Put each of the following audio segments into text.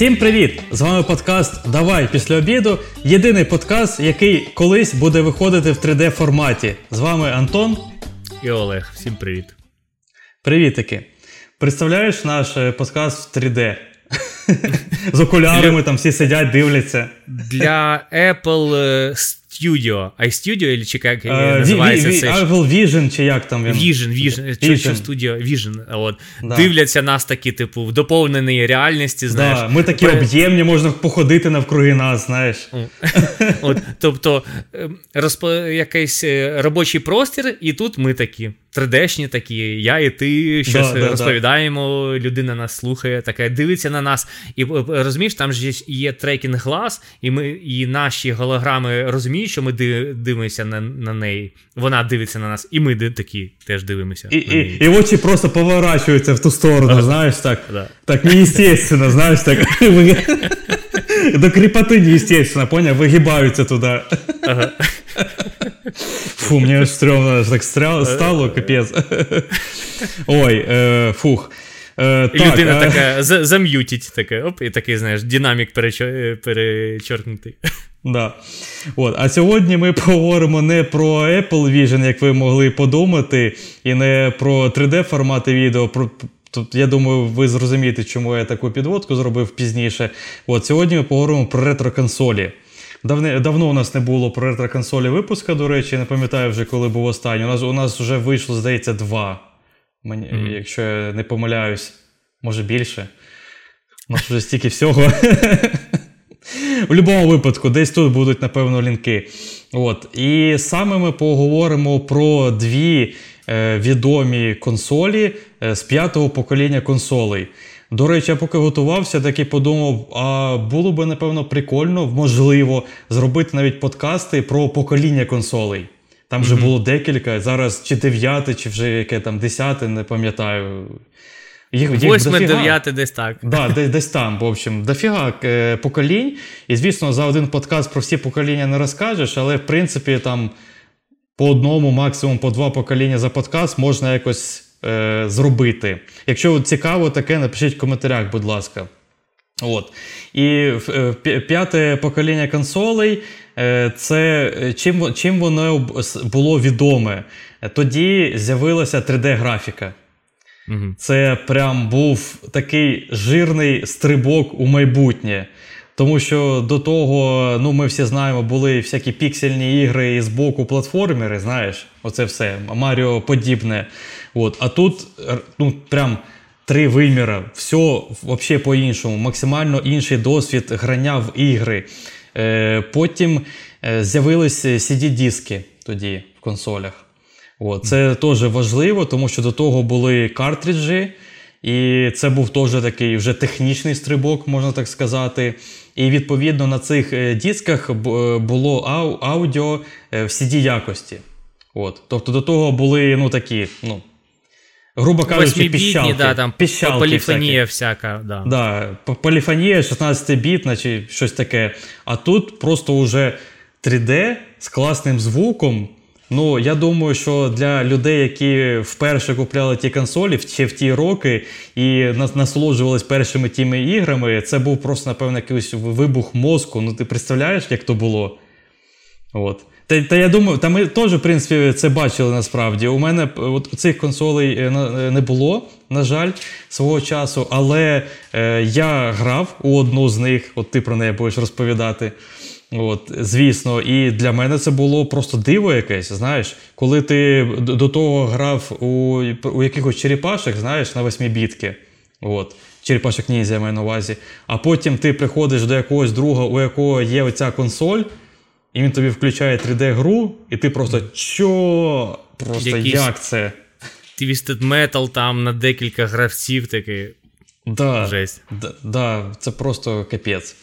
Всім привіт! З вами подкаст Давай після обіду. Єдиний подкаст, який колись буде виходити в 3D форматі. З вами Антон і Олег. Всім привіт. Привітики. Представляєш наш е, подкаст в 3D? З окулярами там всі сидять, дивляться. Для Apple е, Studio. iStudio, чи як uh, називається v, v, це? Apple Vision, чи як там він? Vision, Vision, Vision. Що, Studio, Vision. От. Да. Дивляться нас такі, типу, в доповненої реальності, знаєш. Да, Ми такі При... об'ємні, можна походити навкруги нас, знаєш. От, Тобто, ем, розпо... якийсь е, робочий простір, і тут ми такі. 3D-шні такі, я і ти щось да, розповідаємо, да. людина нас слухає, таке дивиться на нас. І розумієш, там ж є трекінг глаз, і ми, і наші голограми розуміють, що ми дивимося на на неї. Вона дивиться на нас, і ми такі теж дивимося. І на неї. і, і очі просто поворачуються в ту сторону, да. знаєш, так да. так неестественно, знаєш, так. До кріпоти неестественно, поняв, вигибаються туди. Ага. Фу, мені стрьомно так стало, капець. Ой, е, фух. Е, так, Людина е... така зам'ютить, таке, оп, і такий, знаєш, динамік перечоркнутий. Да. От. А сьогодні ми поговоримо не про Apple Vision, як ви могли подумати, і не про 3D-формати відео. Про, Тут, я думаю, ви зрозумієте, чому я таку підводку зробив пізніше. От Сьогодні ми поговоримо про ретро-консолі. Давне, давно у нас не було про ретро-консолі випуска, до речі, не пам'ятаю вже, коли був останній. У нас у нас вже вийшло, здається, два. Мені, mm-hmm. Якщо я не помиляюсь, може більше. У нас вже стільки всього. В будь-якому випадку, десь тут будуть, напевно, лінки. От. І саме ми поговоримо про дві е, відомі консолі е, з п'ятого покоління консолей. До речі, я поки готувався, так і подумав: а було би, напевно, прикольно, можливо, зробити навіть подкасти про покоління консолей. Там вже mm-hmm. було декілька, зараз чи дев'яте, чи вже яке там десяте, не пам'ятаю. Восьме, дев'яте, десь так. Да, десь, десь там, в общем, дофіга е, поколінь. І, звісно, за один подкаст про всі покоління не розкажеш, але в принципі там по одному, максимум по два покоління за подкаст можна якось е, зробити. Якщо цікаво, таке напишіть в коментарях, будь ласка. От. І е, п'яте покоління консолей е, це чим чим воно було відоме. Тоді з'явилася 3D-графіка. Це прям був такий жирний стрибок у майбутнє. Тому що до того, ну ми всі знаємо, були всякі піксельні ігри і з боку платформери, знаєш, оце все, Маріо подібне. От. А тут ну, прям три виміри, все взагалі по-іншому, максимально інший досвід грання в ігри. Е, Потім е, з'явилися CD-диски тоді в консолях. От. Це теж важливо, тому що до того були картриджі. І це був теж такий вже технічний стрибок, можна так сказати. І відповідно на цих е, дисках е, було аудіо в cd якості. От. Тобто до того були ну, такі, ну, грубо кажучи, піщалки. Да, там піщалки поліфонія всяка. Да. Да, Поліфонія 16-бітна чи щось таке. А тут просто вже 3D з класним звуком. Ну, я думаю, що для людей, які вперше купляли ті консолі ще в ті роки і насолоджувались першими тими іграми, це був просто, напевно, якийсь вибух мозку. Ну, ти представляєш, як то було? От. Та та я думаю, та ми теж, в принципі, це бачили насправді. У мене от цих консолей е, е, не було, на жаль, свого часу, але е, я грав у одну з них, от ти про неї будеш розповідати. От, Звісно, і для мене це було просто диво якесь. Знаєш, коли ти до того грав у у якихось черепашок, знаєш, на восьмібітки. От, черепашок ніндзя я маю на увазі. А потім ти приходиш до якогось друга, у якого є оця консоль, і він тобі включає 3D-гру, і ти просто що? Просто Якийсь як це? Twisted Metal там на декілька гравців такий. Да, Жесть. Да, да, Це просто капець.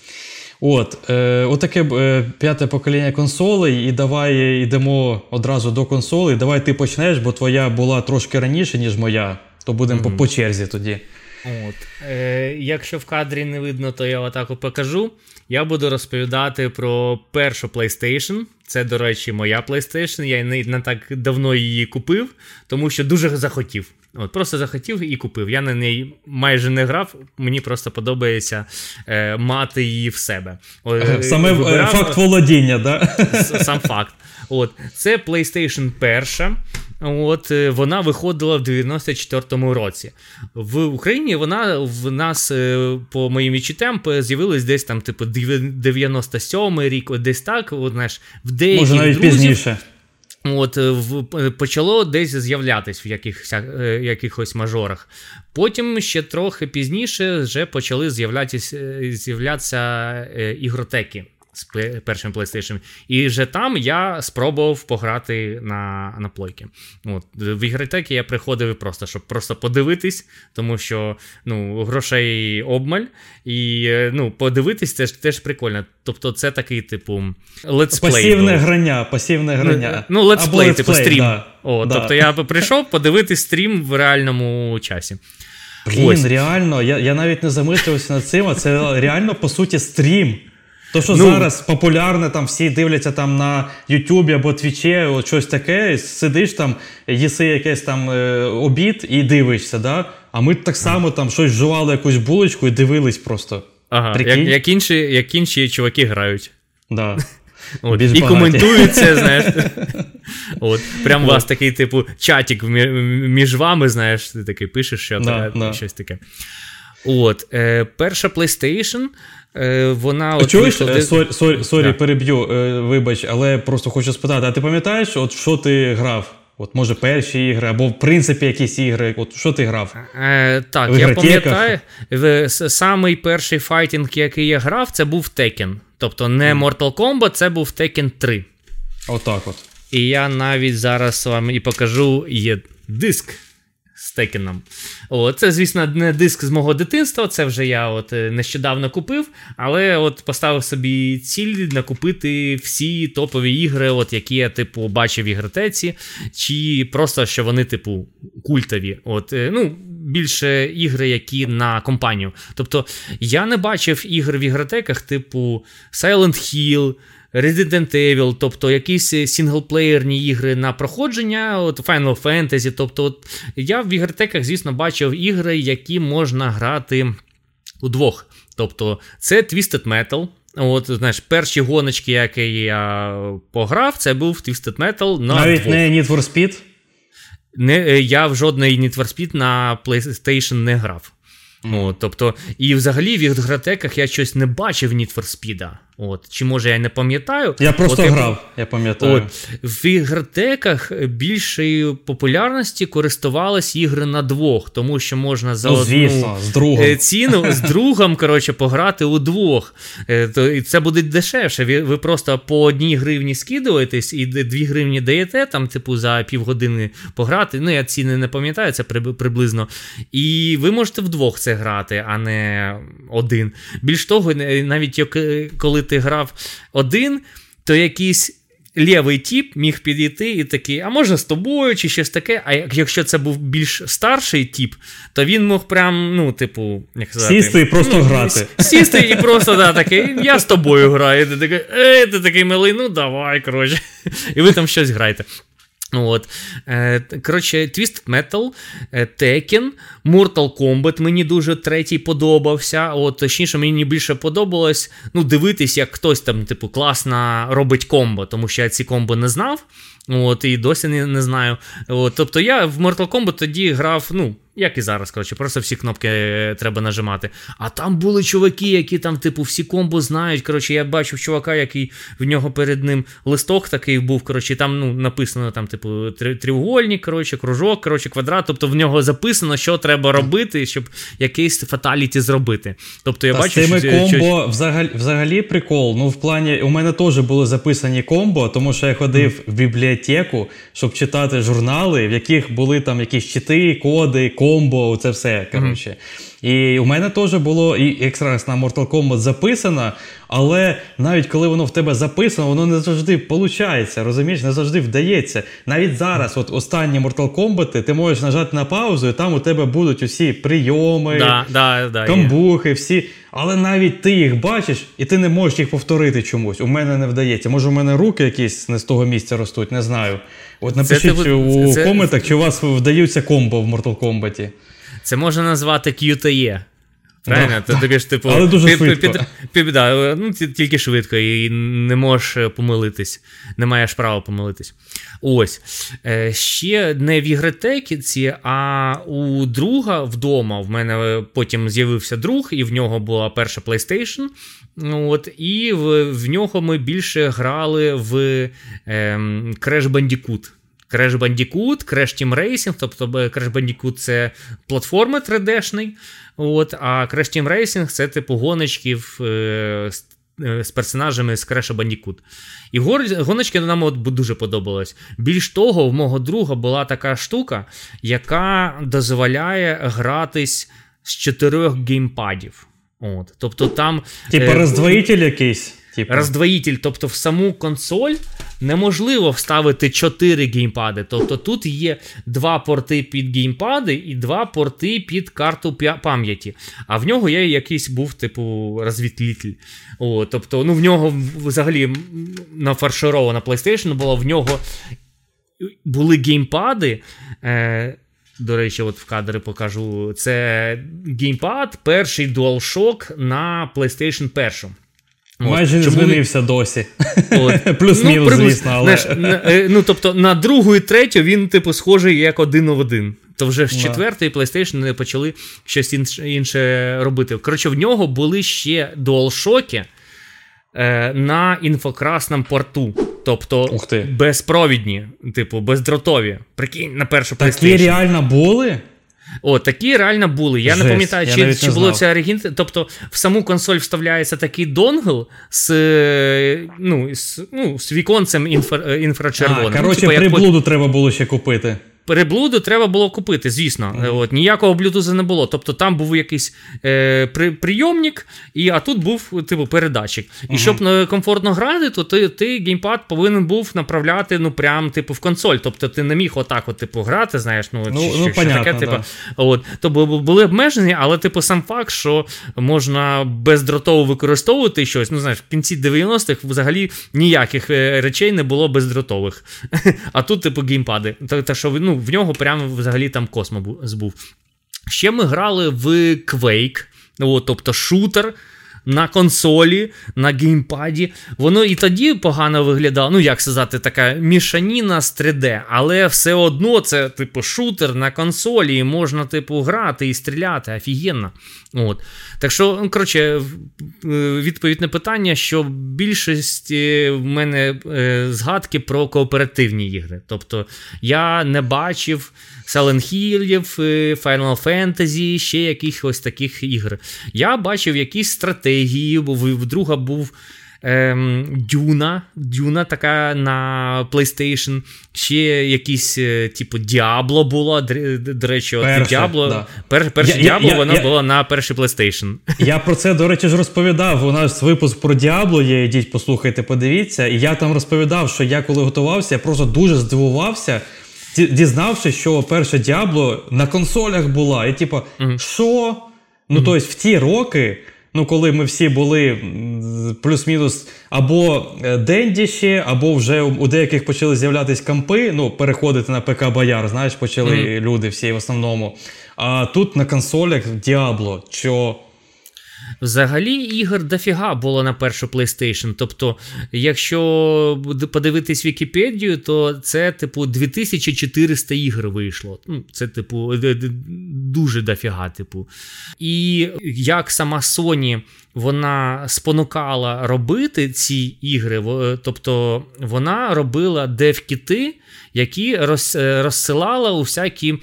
От, е, Отаке е, п'яте покоління консолей, і давай йдемо одразу до консолей. Давай ти почнеш, бо твоя була трошки раніше, ніж моя, то будемо mm-hmm. по, по черзі тоді. От. Е, Якщо в кадрі не видно, то я отак покажу. Я буду розповідати про першу PlayStation. Це, до речі, моя PlayStation. Я не, не так давно її купив, тому що дуже захотів. От Просто захотів і купив. Я на неї майже не грав, мені просто подобається е, мати її в себе. Е, Саме вибирав, факт володіння, да? сам факт. От, Це PlayStation перша. От е, Вона виходила в 94-му році. В Україні вона в нас, е, по моїм відчуттям, з'явилась десь там, типу, 97-й рік, десь так. От, знаєш, в деяких Може, навіть друзів, пізніше. От в почало десь з'являтись в якихось, е, якихось мажорах. Потім ще трохи пізніше вже почали з'являтися з'являтися ігротеки з першим PlayStation. І вже там я спробував пограти на на плойки. От. В ігротеки я приходив просто, щоб просто подивитись, тому що ну, грошей обмаль. І ну, подивитись це ж теж прикольно. Тобто, це такий, типу, летсплей. Пасівне був. грання, пасівне ну, грання. Ну, летсплей, типу стрім. Да, О, да. Тобто я прийшов подивитись стрім в реальному часі. Блін, Ось. реально, я я навіть не замислився над цим, а це реально, по суті, стрім. То, що ну, зараз популярне, там всі дивляться там на Ютубі або Твічі, от щось таке, сидиш там, їси якийсь там е, обід і дивишся. да? А ми так само там щось жували якусь булочку і дивились просто. Ага, як як, інші як інші чуваки грають. Да. От, І коментують це, знаєш. От, Прям у вас такий, типу, чатик між вами, знаєш, ти такий пишеш, що да, та, да. щось таке. От, е, Перша PlayStation вона от Чуєш, вийшла... sorry, sorry, sorry переб'ю, е, вибач, але просто хочу спитати: а ти пам'ятаєш, от що ти грав? От може перші ігри, або в принципі якісь ігри. От що ти грав? Е, Так, в я пам'ятаю, самий перший файтинг, який я грав, це був Tekken. Тобто не Mortal Kombat, це був Tekken 3. Отак от. І я навіть зараз вам і покажу є диск Текеном. О, Це, звісно, не диск з мого дитинства, це вже я от е, нещодавно купив, але от поставив собі ціль накупити всі топові ігри, от які я типу бачив в ігротеці, чи просто що вони, типу, культові. От, е, ну, Більше ігри, які на компанію. Тобто я не бачив ігр в ігротеках, типу Silent Hill. Resident Evil, тобто якісь сінглплеєрні ігри на проходження, от Final Fantasy. Тобто, от я в ігротеках, звісно, бачив ігри, які можна грати удвох. Тобто, це Twisted Metal. От, знаєш, перші гоночки, які я пограв, це був Twisted Metal. на Навіть двох. не Need for Speed? Не, Я в жодний Need for Speed на PlayStation не грав. Mm. От, тобто, І взагалі в ігротеках я щось не бачив Need for Speed. От, Чи може я не пам'ятаю? Я просто от, грав, я пам'ятаю. От, В ігротеках більшої популярності користувались ігри на двох, тому що можна за ну, одну з другом. Е, ціну з другом коротше, пограти у двох. Е, і це буде дешевше. Ви ви просто по одній гривні скидуєтесь і дві гривні даєте, там, типу, за півгодини пограти. Ну, я ціни не пам'ятаю, це приблизно. І ви можете вдвох це грати, а не один. Більш того, навіть коли ти грав один, то якийсь лівий тіп міг підійти і такий, а може з тобою, чи щось таке. А якщо це був більш старший тіп, то він мог прям, ну, типу, як сказати, сісти і просто ну, грати. Сісти і просто да, такий, я з тобою граю. Ти такий, ей, ти такий милий, ну давай, коротше. І ви там щось граєте. От. Е, коротше, Twisted Metal, е, Tekken, Mortal Kombat мені дуже третій подобався. От, Точніше, мені більше подобалось ну, дивитись, як хтось там, типу, класно робить комбо, тому що я ці комбо не знав. От, І досі не, не знаю. От, Тобто я в Mortal Kombat тоді грав, ну, як і зараз, коротше, просто всі кнопки е, треба нажимати. А там були чуваки, які там, типу, всі комбо знають. Коротше, я бачив чувака, який в нього перед ним листок такий був. Коротше, там ну, написано, там, типу, тріугольник, коротше, кружок, коротше, квадрат. Тобто в нього записано, що треба робити, щоб якийсь фаталіті зробити. Тобто я Та бачу, з тими що, комбо що... взагалі взагалі прикол. Ну, в плані, у мене теж були записані комбо, тому що я ходив mm. в бібліотеку, щоб читати журнали, в яких були там якісь чити, коди, комбо, це все. коротше. Mm-hmm. І у мене теж було і якраз на Mortal Kombat записано, але навіть коли воно в тебе записано, воно не завжди виходить, розумієш, не завжди вдається. Навіть зараз, от останні Mortal Kombat, ти можеш нажати на паузу, і там у тебе будуть усі прийоми, да, да, да, камбухи, всі. Але навіть ти їх бачиш, і ти не можеш їх повторити чомусь. У мене не вдається. Може, у мене руки якісь не з того місця ростуть, не знаю. От напишіть це, у це, коментах, чи у вас вдаються комбо в Mortal Kombat. Це можна назвати QTE. Правильно? Да, тобі ж, типу, Але дуже швидко. Під, під, да, ну, Тільки швидко, і не можеш е, помилитись, не маєш права помилитись. Ось. Е, ще не в ігротекі, а у друга вдома. В мене потім з'явився друг, і в нього була перша PlayStation. От, І в, в нього ми більше грали в е, Crash Bandicoot. Crash Bandicoot, Crash Team Racing, тобто Crash Bandicoot це платформи 3D-шний, от, а Crash Team Racing це типу гоночки е, е, з персонажами з Crash Bandicoot. І гоночки нам от дуже подобалось. Більш того, в мого друга була така штука, яка дозволяє гратись з чотирьох геймпадів. От, тобто там... Типа е, роздвоїтель якийсь. Типу. Роздвоїтель, тобто в саму консоль неможливо вставити 4 геймпади. Тобто тут є два порти під геймпади і два порти під карту пам'яті. А в нього є якийсь був, типу, розвітлітель. О, Тобто, ну в нього взагалі нафарширована PlayStation було, в нього були геймпади. Е, до речі, от в кадри покажу. Це геймпад, перший DualShock на PlayStation 1. Майже не Чому... змінився досі. Плюс-мінус, ну, звісно. але... Знаєш, на, е, ну, Тобто на другу і третю він, типу, схожий як один в один. То вже з четвертої PlayStation не почали щось інше робити. Коротше, в нього були ще DualShock е, на інфокрасному порту. Тобто безпровідні, типу, бездротові. Прикинь, на першу PlayStation. Такі реально були? О, такі реально були. Я Жесть, не пам'ятаю, чи чи було це оригін. Тобто в саму консоль вставляється такий донгл з ну, з, ну, з віконцем інфра, інфрачервоним. А, Коротше, ну, типу, приблуду як... треба було ще купити. Переблуду треба було купити, звісно. Mm. От, Ніякого блютуза не було. Тобто там був якийсь е, при, прийомник, і, а тут був типу передатчик. І mm-hmm. щоб е, комфортно грати, то ти ти геймпад повинен був направляти ну, прям, типу, в консоль. Тобто ти не міг отак от, типу, грати, знаєш, ну, ну, що, ну що понятно, таке, типу, от, то були обмежені, але типу, сам факт, що можна бездротово використовувати щось. Ну, знаєш, в кінці 90-х взагалі ніяких е, речей не було бездротових. А тут, типу, геймпади. Так що ну, в нього прямо взагалі там космос був. Ще ми грали в Quake, от, тобто шутер. На консолі, на геймпаді. Воно і тоді погано виглядало. Ну, як сказати, така мішаніна з 3D, але все одно це, типу, шутер на консолі, і можна, типу, грати і стріляти. Офігенно. От. Так що, ну, коротше, відповідь на питання, що більшість в мене е, згадки про кооперативні ігри. Тобто я не бачив Silent Hill, е, Final Fantasy, ще якихось таких ігр. Я бачив якісь стратегії, бо в друга був. Ем, Дюна, Дюна така на PlayStation. Ще якісь, е, типу, Diablo було. До речі, перше, Diablo, да. пер, перше Diablo вона я, була на перший PlayStation. Я про це, до речі, ж розповідав. У нас випуск про Diablo є. Ідіть, послухайте, подивіться. І я там розповідав, що я коли готувався, я просто дуже здивувався, дізнавшись, що перше Diablo на консолях була. І типу, що? Mm-hmm. Ну, тобто, в ті роки ну коли ми всі були плюс-мінус або е, дендіші, або вже у деяких почали з'являтися компи, ну, переходити на ПК Бояр, знаєш, почали mm-hmm. люди всі в основному. А тут на консолях Діабло, що Взагалі, ігор дофіга було на першу PlayStation. Тобто, якщо подивитись Вікіпедію, то це, типу, 2400 ігр вийшло. Ну, Це, типу, дуже дофіга, типу. І як сама Sony вона спонукала робити ці ігри, тобто вона робила дев-кіти, які розсилала у всякі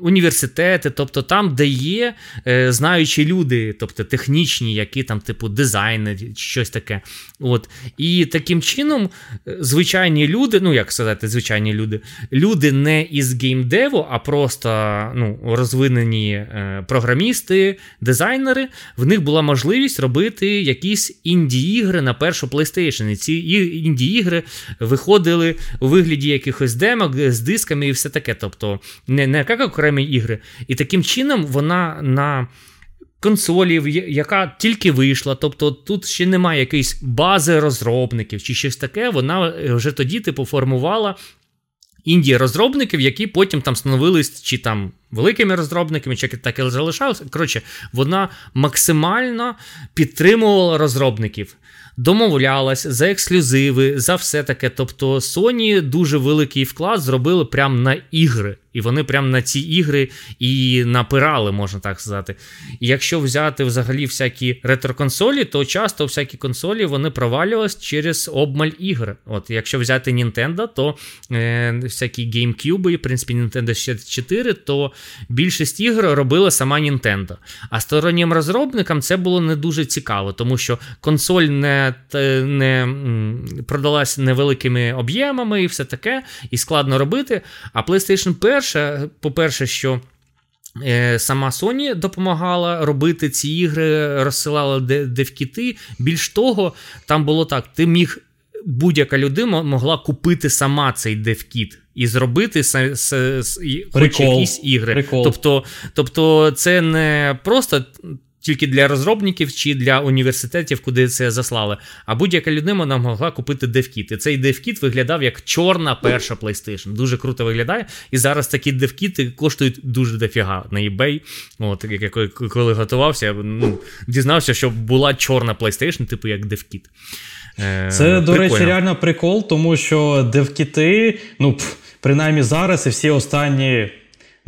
університети, тобто там, де є е, знаючі люди, тобто технічні, які там, типу, дизайнери, щось таке. От. І таким чином, е, звичайні люди, ну як сказати, звичайні люди, люди не із геймдеву, а просто ну, розвинені е, програмісти, дизайнери, в них була можливість робити якісь інді-ігри на першу PlayStation. І ці інді-ігри виходили у вигляді якихось демок з дисками і все таке. Тобто не не як окремі ігри. І таким чином вона на консолі, яка тільки вийшла, тобто тут ще немає якоїсь бази розробників чи щось таке, вона вже тоді типу формувала. Індії розробників, які потім там становились чи там великими розробниками, чи так і залишалися. Коротше, вона максимально підтримувала розробників домовлялась за ексклюзиви, за все таке. Тобто Sony дуже великий вклад зробили прямо на ігри. І вони прямо на ці ігри і напирали, можна так сказати. І якщо взяти взагалі всякі ретро-консолі, то часто всякі консолі вони провалювалися через обмаль ігр. От Якщо взяти Nintendo, то е, всякі GameCube, в принципі, Nintendo 64, то більшість ігр робила сама Nintendo. А стороннім розробникам це було не дуже цікаво, тому що консоль не не продалась невеликими об'ємами і все таке, і складно робити. А PlayStation 1 перше, по-перше, що. Е, сама Sony допомагала робити ці ігри, розсилала девкіти. Більш того, там було так: ти міг, будь-яка людина могла купити сама цей девкіт і зробити с, с, с, хоч якісь ігри. Прикол. Тобто, Тобто, це не просто тільки для розробників чи для університетів, куди це заслали. А будь-яка людина могла купити девкіт. І цей девкіт виглядав як чорна перша PlayStation. Дуже круто виглядає. І зараз такі девкіти коштують дуже дофіга на eBay. От, Коли готувався, ну, дізнався, що була чорна PlayStation, типу як девкіт. Це, до речі, реально прикол, тому що девкіти, ну, принаймні зараз і всі останні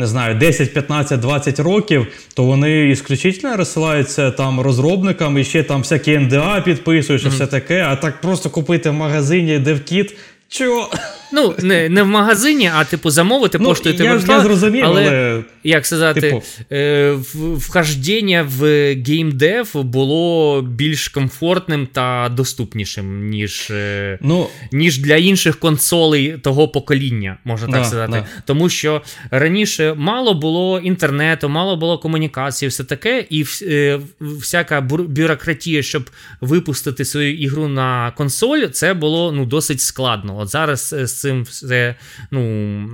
не знаю, 10, 15, 20 років, то вони ісключительно розсилаються там розробникам і ще там всякі NDA підписують, mm-hmm. все таке. А так просто купити в магазині DevKit, Чого? Ну, не не в магазині, а типу замовити ну, поштою я, я зрозумів, але, але як сказати, типу... е, вхождення в геймдев було більш комфортним та доступнішим, ніж е, ну, ніж для інших консолей того покоління, можна так да, сказати. Да. Тому що раніше мало було інтернету, мало було комунікації, все таке, і е, всяка бюрократія, щоб випустити свою ігру на консоль, це було ну, досить складно. От зараз е, цим все ну,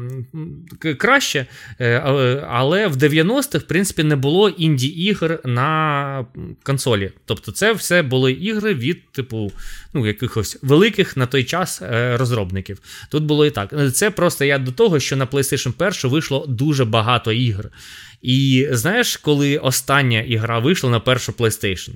краще. Е, але в 90-х, в принципі, не було інді-ігр на консолі. Тобто, це все були ігри від, типу, ну, якихось великих на той час е, розробників. Тут було і так. Це просто я до того, що на PlayStation 1 вийшло дуже багато ігр. І знаєш, коли остання ігра вийшла на першу PlayStation?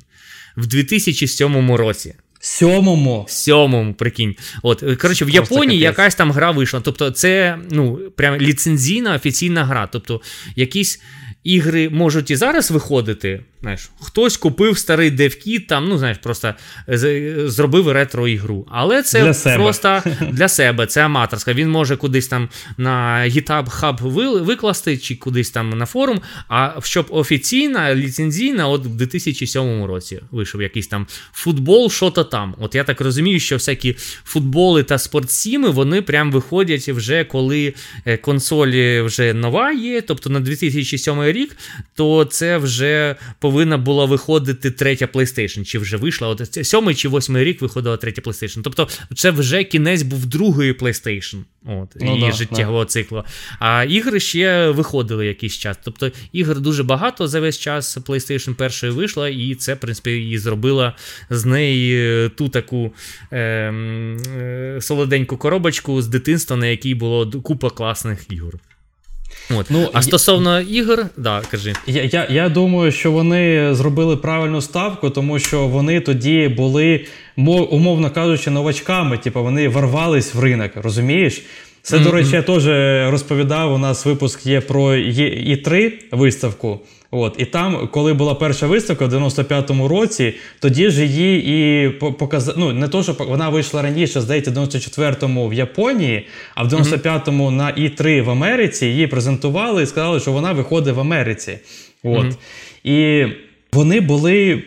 В 2007 році. Сьомому. Сьомому, прикинь. От, коротше, в Японії якась там гра вийшла. Тобто, це ну, прям ліцензійна офіційна гра. Тобто, якісь ігри можуть і зараз виходити. Знаєш, Хтось купив старий девкіт, там, ну, знаєш, просто зробив ретро-ігру. Але це для просто себе. для себе, це аматорська. Він може кудись там на GitHub Hub викласти, чи кудись там на форум. А щоб офіційна, ліцензійна, от в 2007 році вийшов якийсь там футбол, що то там. От я так розумію, що всякі футболи та спортсіми, вони прям виходять вже коли е, консолі вже нова є, тобто на 2007 рік, то це вже повинна була виходити третя PlayStation. Чи вже вийшла? От сьомий чи восьмий рік виходила третя PlayStation. Тобто, це вже кінець був другої PlayStation. От, ну, і да, життєвого да. циклу. А ігри ще виходили якийсь час. Тобто ігр дуже багато за весь час PlayStation першої вийшла, і це, в принципі, і зробила з неї ту таку е, е, солоденьку коробочку з дитинства, на якій було купа класних ігор. От. Ну, А стосовно я... ігор, да, кажи. Я, я, я думаю, що вони зробили правильну ставку, тому що вони тоді були, умовно кажучи, новачками. Типу, вони ворвались в ринок, розумієш? Це, mm-hmm. до речі, я теж розповідав. У нас випуск є про І3 виставку От, І там, коли була перша виставка в 95-му році, тоді ж її і показали. Ну, не то, що вона вийшла раніше, здається, в 94-му в Японії, а в 95-му на І3 в Америці її презентували і сказали, що вона виходить в Америці. От. І вони були.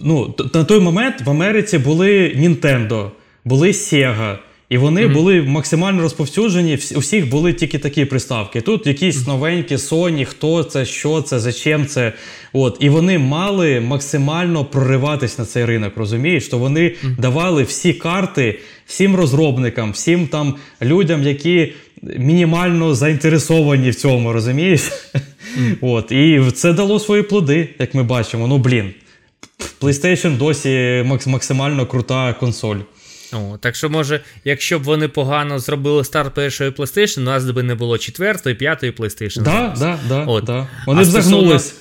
Ну, На той момент в Америці були Nintendo, були Sega. І вони mm-hmm. були максимально розповсюджені. У всіх були тільки такі приставки. Тут якісь новенькі Sony, хто це, що це, зачем це. От. І вони мали максимально прориватись на цей ринок. Розумієш? То вони mm-hmm. давали всі карти всім розробникам, всім там людям, які мінімально заінтересовані в цьому, розумієш? Mm-hmm. От. І це дало свої плоди, як ми бачимо. Ну, блін. PlayStation досі максимально крута консоль. О, Так що, може, якщо б вони погано зробили старт першої PlayStation, у нас би не було четвертої, п'ятої PlayStation. Да, да, да, От. да. Вони б загнулись.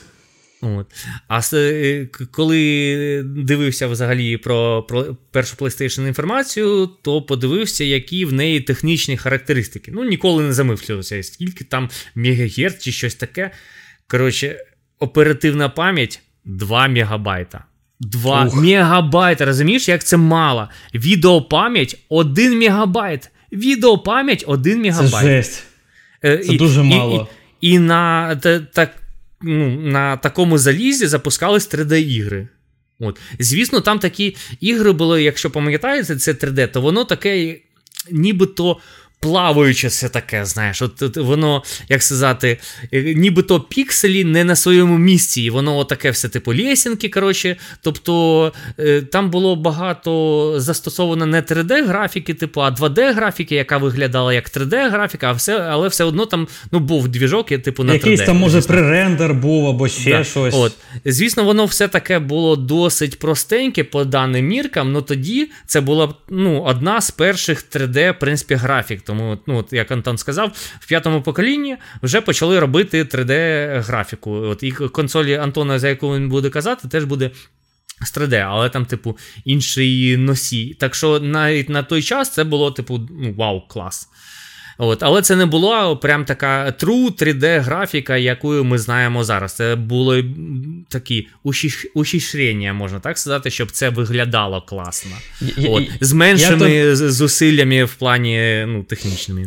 От. А е, коли дивився взагалі про про першу PlayStation інформацію, то подивився, які в неї технічні характеристики. Ну, ніколи не замислювався, скільки там мегагерц чи щось таке. Коротше, оперативна пам'ять 2 мегабайта. 2 Ух. мегабайта. Розумієш, як це мало? Відеопам'ять 1 мегабайт. Відеопам'ять 1 мегабайт. Це жесть. Е, це і, дуже мало. І, і, і на так, ну, на такому залізі запускались 3D-ігри. От. Звісно, там такі ігри були, якщо пам'ятаєте, це 3D, то воно таке, нібито плаваюче все таке, знаєш, от, от воно, як сказати, е, нібито пікселі не на своєму місці, і воно таке все, типу, лєсінки, коротше. Тобто е, там було багато застосовано не 3D-графіки, типу, а 2D-графіки, яка виглядала як 3D-графіка, а все, але все одно там ну, був двіжок, типу, на 3D. Якийсь там, може, пререндер був або ще да. щось. От. Звісно, воно все таке було досить простеньке по даним міркам, але тоді це була ну, одна з перших 3D, в принципі, графік. Тому, ну, от, як Антон сказав, в п'ятому поколінні вже почали робити 3D-графіку. От І консолі Антона, за яку він буде казати, теж буде. З 3D, але там, типу, інший носій. Так що навіть на той час це було, типу, ну, вау, клас. От, Але це не була прям така true 3D-графіка, яку ми знаємо зараз. Це було такі ушішрення, можна так сказати, щоб це виглядало класно. От, З меншими я, зусиллями в плані ну, технічними.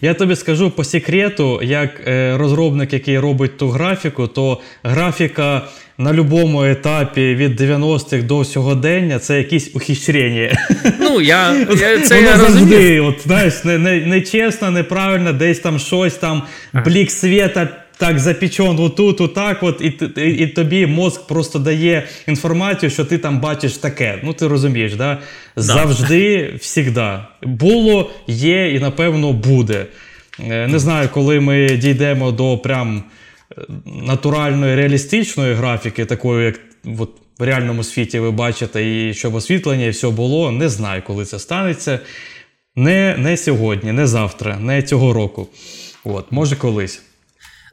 Я тобі скажу по секрету, як е, розробник, який робить ту графіку, то графіка на будь-якому етапі від 90-х до сьогодення це якісь ухищрення. Ну, я, я це Воно я завжди, от, знаєш, не, не, нечесно, неправильно, десь там щось там, блік світа. Так запічен отут, отак, от, і, і і, тобі мозк просто дає інформацію, що ти там бачиш таке. Ну, ти розумієш, да? завжди, всігда. Було, є і, напевно, буде. Е, не знаю, коли ми дійдемо до прям натуральної реалістичної графіки, такої, як от, в реальному світі ви бачите, і щоб освітлення і все було, не знаю, коли це станеться. Не не сьогодні, не завтра, не цього року. От, Може колись.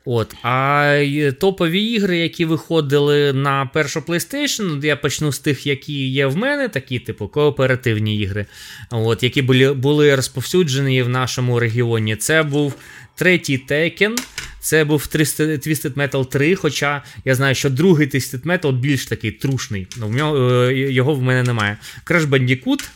От, А топові ігри, які виходили на першу PlayStation, я почну з тих, які є в мене, такі, типу, кооперативні ігри, от, які були були розповсюджені в нашому регіоні. Це був третій Tekken, це був Twisted Metal 3, хоча я знаю, що другий Twisted Metal більш такий трушний. Ну, в нього, е, Його в мене немає. Crash Bandicoot,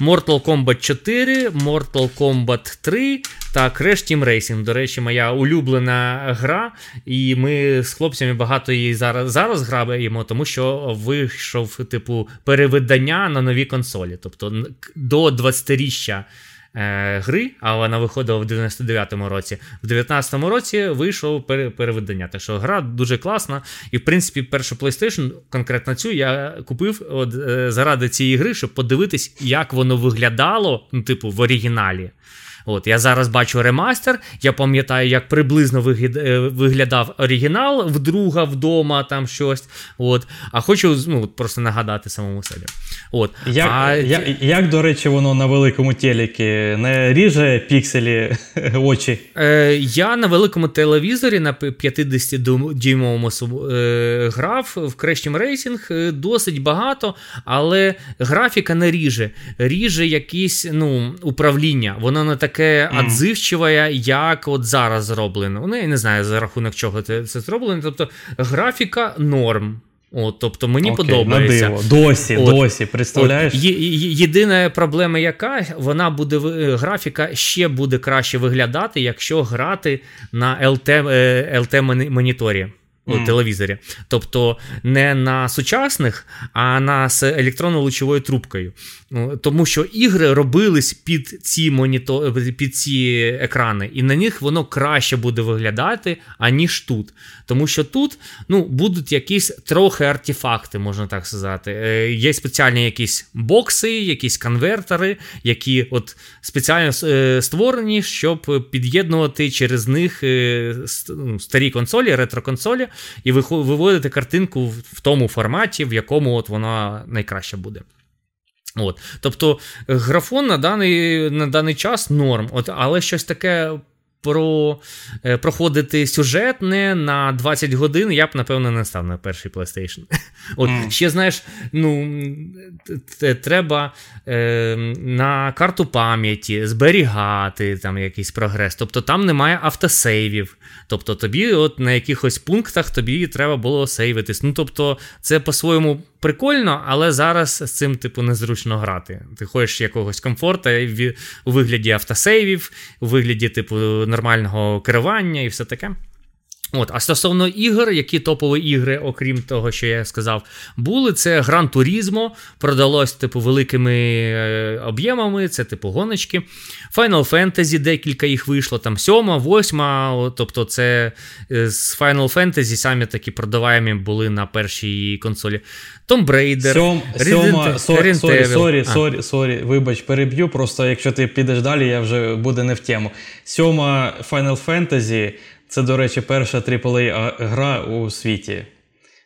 Mortal Kombat 4, Mortal Kombat 3 та Crash Team Racing. До речі, моя улюблена гра. І ми з хлопцями багато її зараз зараз граємо, тому що вийшов, типу, перевидання на нові консолі. Тобто до 20-річчя е, гри, а вона виходила в 99-му році. В 19-му році вийшов переведення. Так що гра дуже класна. І, в принципі, першу PlayStation, конкретно цю, я купив от, е, заради цієї гри, щоб подивитись, як воно виглядало, ну, типу, в оригіналі. От Я зараз бачу ремастер, я пам'ятаю, як приблизно е, виглядав оригінал вдруга вдома, там щось. От. А хочу ну, просто нагадати самому собі. От. Як, а... як, як, до речі, воно на великому телекі не ріже пікселі очі? Е, Я на великому телевізорі на 50-дюймовому е, грав в Racing е, досить багато, але графіка не ріже. Ріже якісь ну, управління. Воно не таке таке mm. отзивчиве, як от зараз зроблено. Ну, я не знаю, за рахунок чого це, це зроблено. Тобто графіка норм. От, Тобто мені Окей, подобається. На диво. Досі, от, досі, представляєш? От, Єдина проблема, яка вона буде графіка ще буде краще виглядати, якщо грати на LT, LT моніторі mm. телевізорі. Тобто не на сучасних, а на з електронно-лучовою трубкою. Тому що ігри робились під ці монітор... під ці екрани, і на них воно краще буде виглядати, аніж тут. Тому що тут ну, будуть якісь трохи артефакти, можна так сказати. Е, Є спеціальні якісь бокси, якісь конвертери, які от спеціально е, створені, щоб під'єднувати через них е, ну, старі консолі, ретро-консолі, і виводити картинку в тому форматі, в якому от вона найкраще буде. От. Тобто графон на даний на даний час норм, От, але щось таке про, е, проходити сюжетне на 20 годин, я б, напевно, не став на перший PlayStation. От mm. ще знаєш, ну треба е, на карту пам'яті зберігати там якийсь прогрес. Тобто там немає автосейвів. Тобто тобі от на якихось пунктах тобі треба було сейвитись. Ну тобто, це по-своєму прикольно, але зараз з цим, типу, незручно грати. Ти хочеш якогось комфорту у вигляді автосейвів, у вигляді, типу, нормального керування і все таке. От, А стосовно ігор, які топові ігри, окрім того, що я сказав, були, це Gran Turismo, продалось типу великими е, об'ємами, це типу гоночки. Final Fantasy, декілька їх вийшло, там сьома, восьма. Тобто, це е, з Final Fantasy самі такі продаваємі були на першій консолі. Tomb Raider, Сьом, сьома, sorry, sorry, sorry, sorry, sorry, вибач, переб'ю. Просто якщо ти підеш далі, я вже буде не в тему. Сьома Final Fantasy. Це, до речі, перша AAA гра у світі.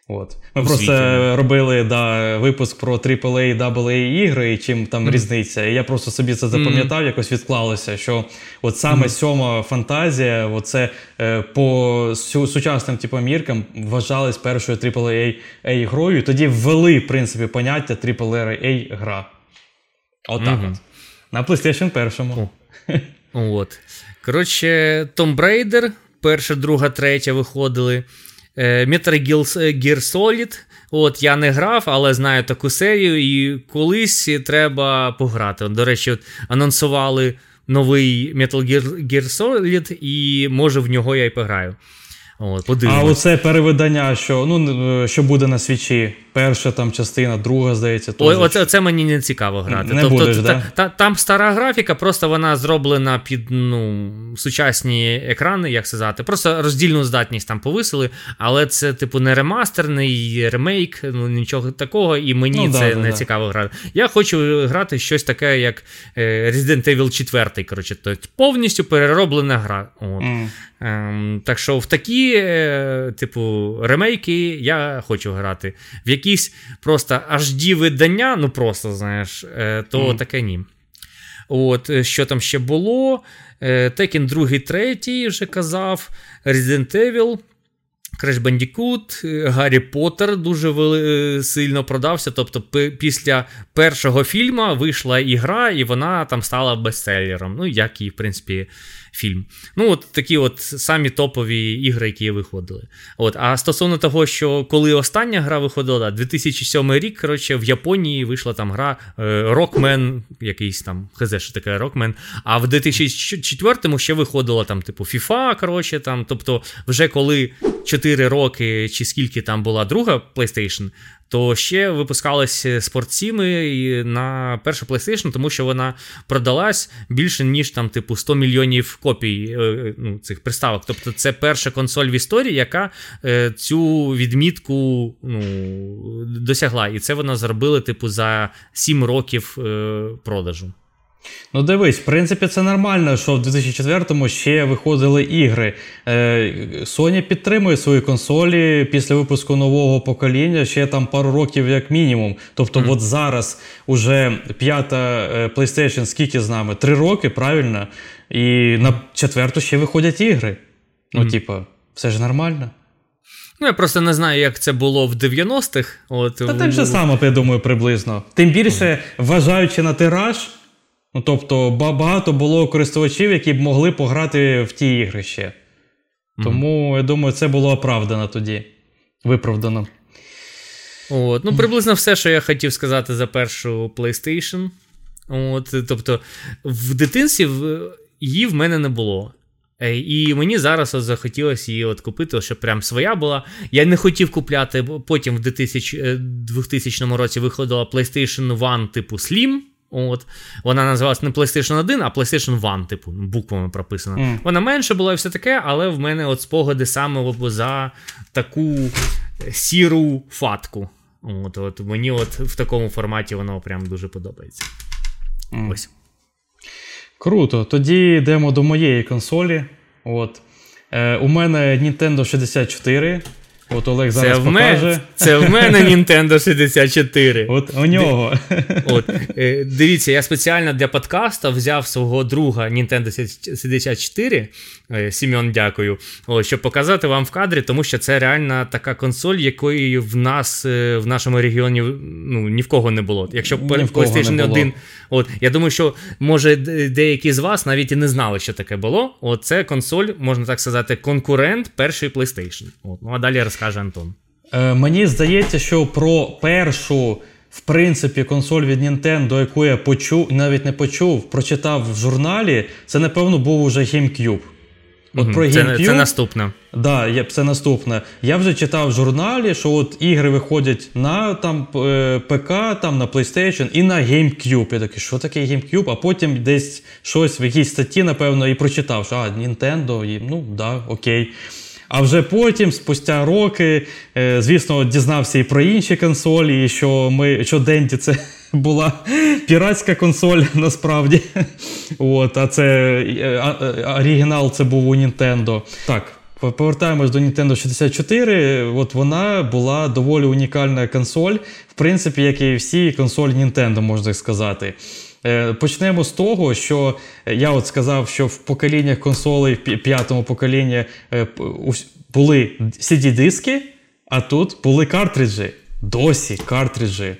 От. Ми у просто світі, робили да, випуск про AAA AA ігри і чим там mm. різниця. І я просто собі це запам'ятав, mm. якось відклалося, що от саме mm. сьома фантазія, оце е, по сучасним типу, міркам вважалась першою AAA грою. І тоді ввели, в принципі, поняття AAA гра. Отак от, mm-hmm. от. На PlayStation першому. От. Коротше, Tomb Raider перша, друга, третя виходили. Е, Metal Gear Solid. От Я не грав, але знаю таку серію, і колись треба пограти. До речі, от анонсували новий Metal Gear Solid, і може в нього я й пограю. От, А оце перевидання, що ну, що буде на свічі. Перша там частина, друга, здається. Ой, оце, оце мені не цікаво грати. Не тобто, будеш, та, да? та, Там стара графіка, просто вона зроблена під ну, сучасні екрани, як сказати. Просто роздільну здатність там повисили, але це, типу, не ремастерний ремейк, ну нічого такого, і мені ну, це да, не да, цікаво грати. Я хочу грати щось таке, як е, Resident Evil 4. Коротше, тобто повністю перероблена гра. От. Mm. Ем, Так що в такі, е, типу, ремейки я хочу грати. В якісь просто HD видання, ну просто, знаєш, е, то mm. таке ні. От, е, Що там ще було? Е, Tekken 2, 3 вже казав, Resident Evil. Crash Bandicoot, Гаррі Поттер дуже вели... сильно продався. Тобто, після першого фільму вийшла ігра, і вона там стала бестселером. Ну, як і, в принципі, фільм. Ну, от такі от самі топові ігри, які виходили. От, А стосовно того, що коли остання гра виходила, да, 2007 рік, коротше, в Японії вийшла там гра Rockman, якийсь там, хз, що таке Rockman, А в 2004-му ще виходила там, типу, FIFA, коротше, там, тобто, вже коли 4 роки чи скільки там була друга PlayStation, то ще випускались спортсіми на першу PlayStation, тому що вона продалась більше, ніж там, типу, 100 мільйонів копій е, ну, цих приставок. Тобто, це перша консоль в історії, яка е, цю відмітку ну, досягла. І це вона зробила, типу, за 7 років е, продажу. Ну, дивись, в принципі, це нормально, що в 2004-му ще виходили ігри. Е, Sony підтримує свої консолі після випуску нового покоління ще там пару років, як мінімум. Тобто, mm. от зараз уже п'ята е, PlayStation, скільки з нами? Три роки, правильно? І на четверту ще виходять ігри. Ну, mm. типа, все ж нормально. Ну, я просто не знаю, як це було в 90-х. От, Та так же само, я думаю, приблизно. Тим більше, вважаючи на тираж. Ну, тобто, багато було користувачів, які б могли пограти в ті ігри ще. Тому, я думаю, це було оправдано тоді. Виправдано. От, Ну, приблизно все, що я хотів сказати за першу PlayStation. От, Тобто, в дитинстві її в мене не було. Е, і мені зараз от захотілося її от купити, щоб прям своя була. Я не хотів купляти, потім в 2000 2000 е, році виходила PlayStation 1 типу Slim. От. Вона називалась не PlayStation 1, а PlayStation 1, типу, буквами прописана. Mm. Вона менше була і все таке, але в мене от спогади саме за таку сіру фатку. От, от Мені от в такому форматі воно прям дуже подобається. Mm. Ось. Круто. Тоді йдемо до моєї консолі. От. Е, У мене Nintendo 64. От Олег зараз це покаже. Мен, це в мене Nintendo 64. От у нього. От, е, Дивіться, я спеціально для подкасту взяв свого друга Nintendo 64. Е, Сім'он, дякую. От, щоб показати вам в кадрі, тому що це реально така консоль, якої в нас е, в нашому регіоні ну, ні в кого не було. Якщо PlayStation 1. От, Я думаю, що може деякі з вас навіть і не знали, що таке було. От Це консоль, можна так сказати, конкурент першої PlayStation. От, Ну а далі розкажу скаже Антон. Е, Мені здається, що про першу, в принципі, консоль від Nintendo, яку я почув, навіть не почув, прочитав в журналі, це, напевно, був уже GameCube. От угу, про GameCube, Це це наступне. Да, це наступне. Я вже читав в журналі, що от ігри виходять на там е, ПК, там на PlayStation і на GameCube. Я такий, що таке GameCube? А потім десь щось в якійсь статті, напевно, і прочитав, що а, Nintendo, і ну да, окей. А вже потім, спустя роки, е, звісно, дізнався і про інші консолі, і що ми що Денді це була піратська консоль насправді. От, А це е, оригінал це був у Nintendo. Так. Повертаємось до Nintendo 64. От вона була доволі унікальна консоль, в принципі, як і всі консолі Nintendo, можна сказати. Е, почнемо з того, що я от сказав, що в поколіннях консолей в п'ятому поколінні е, були CD-диски, а тут були картриджі. Досі картриджі.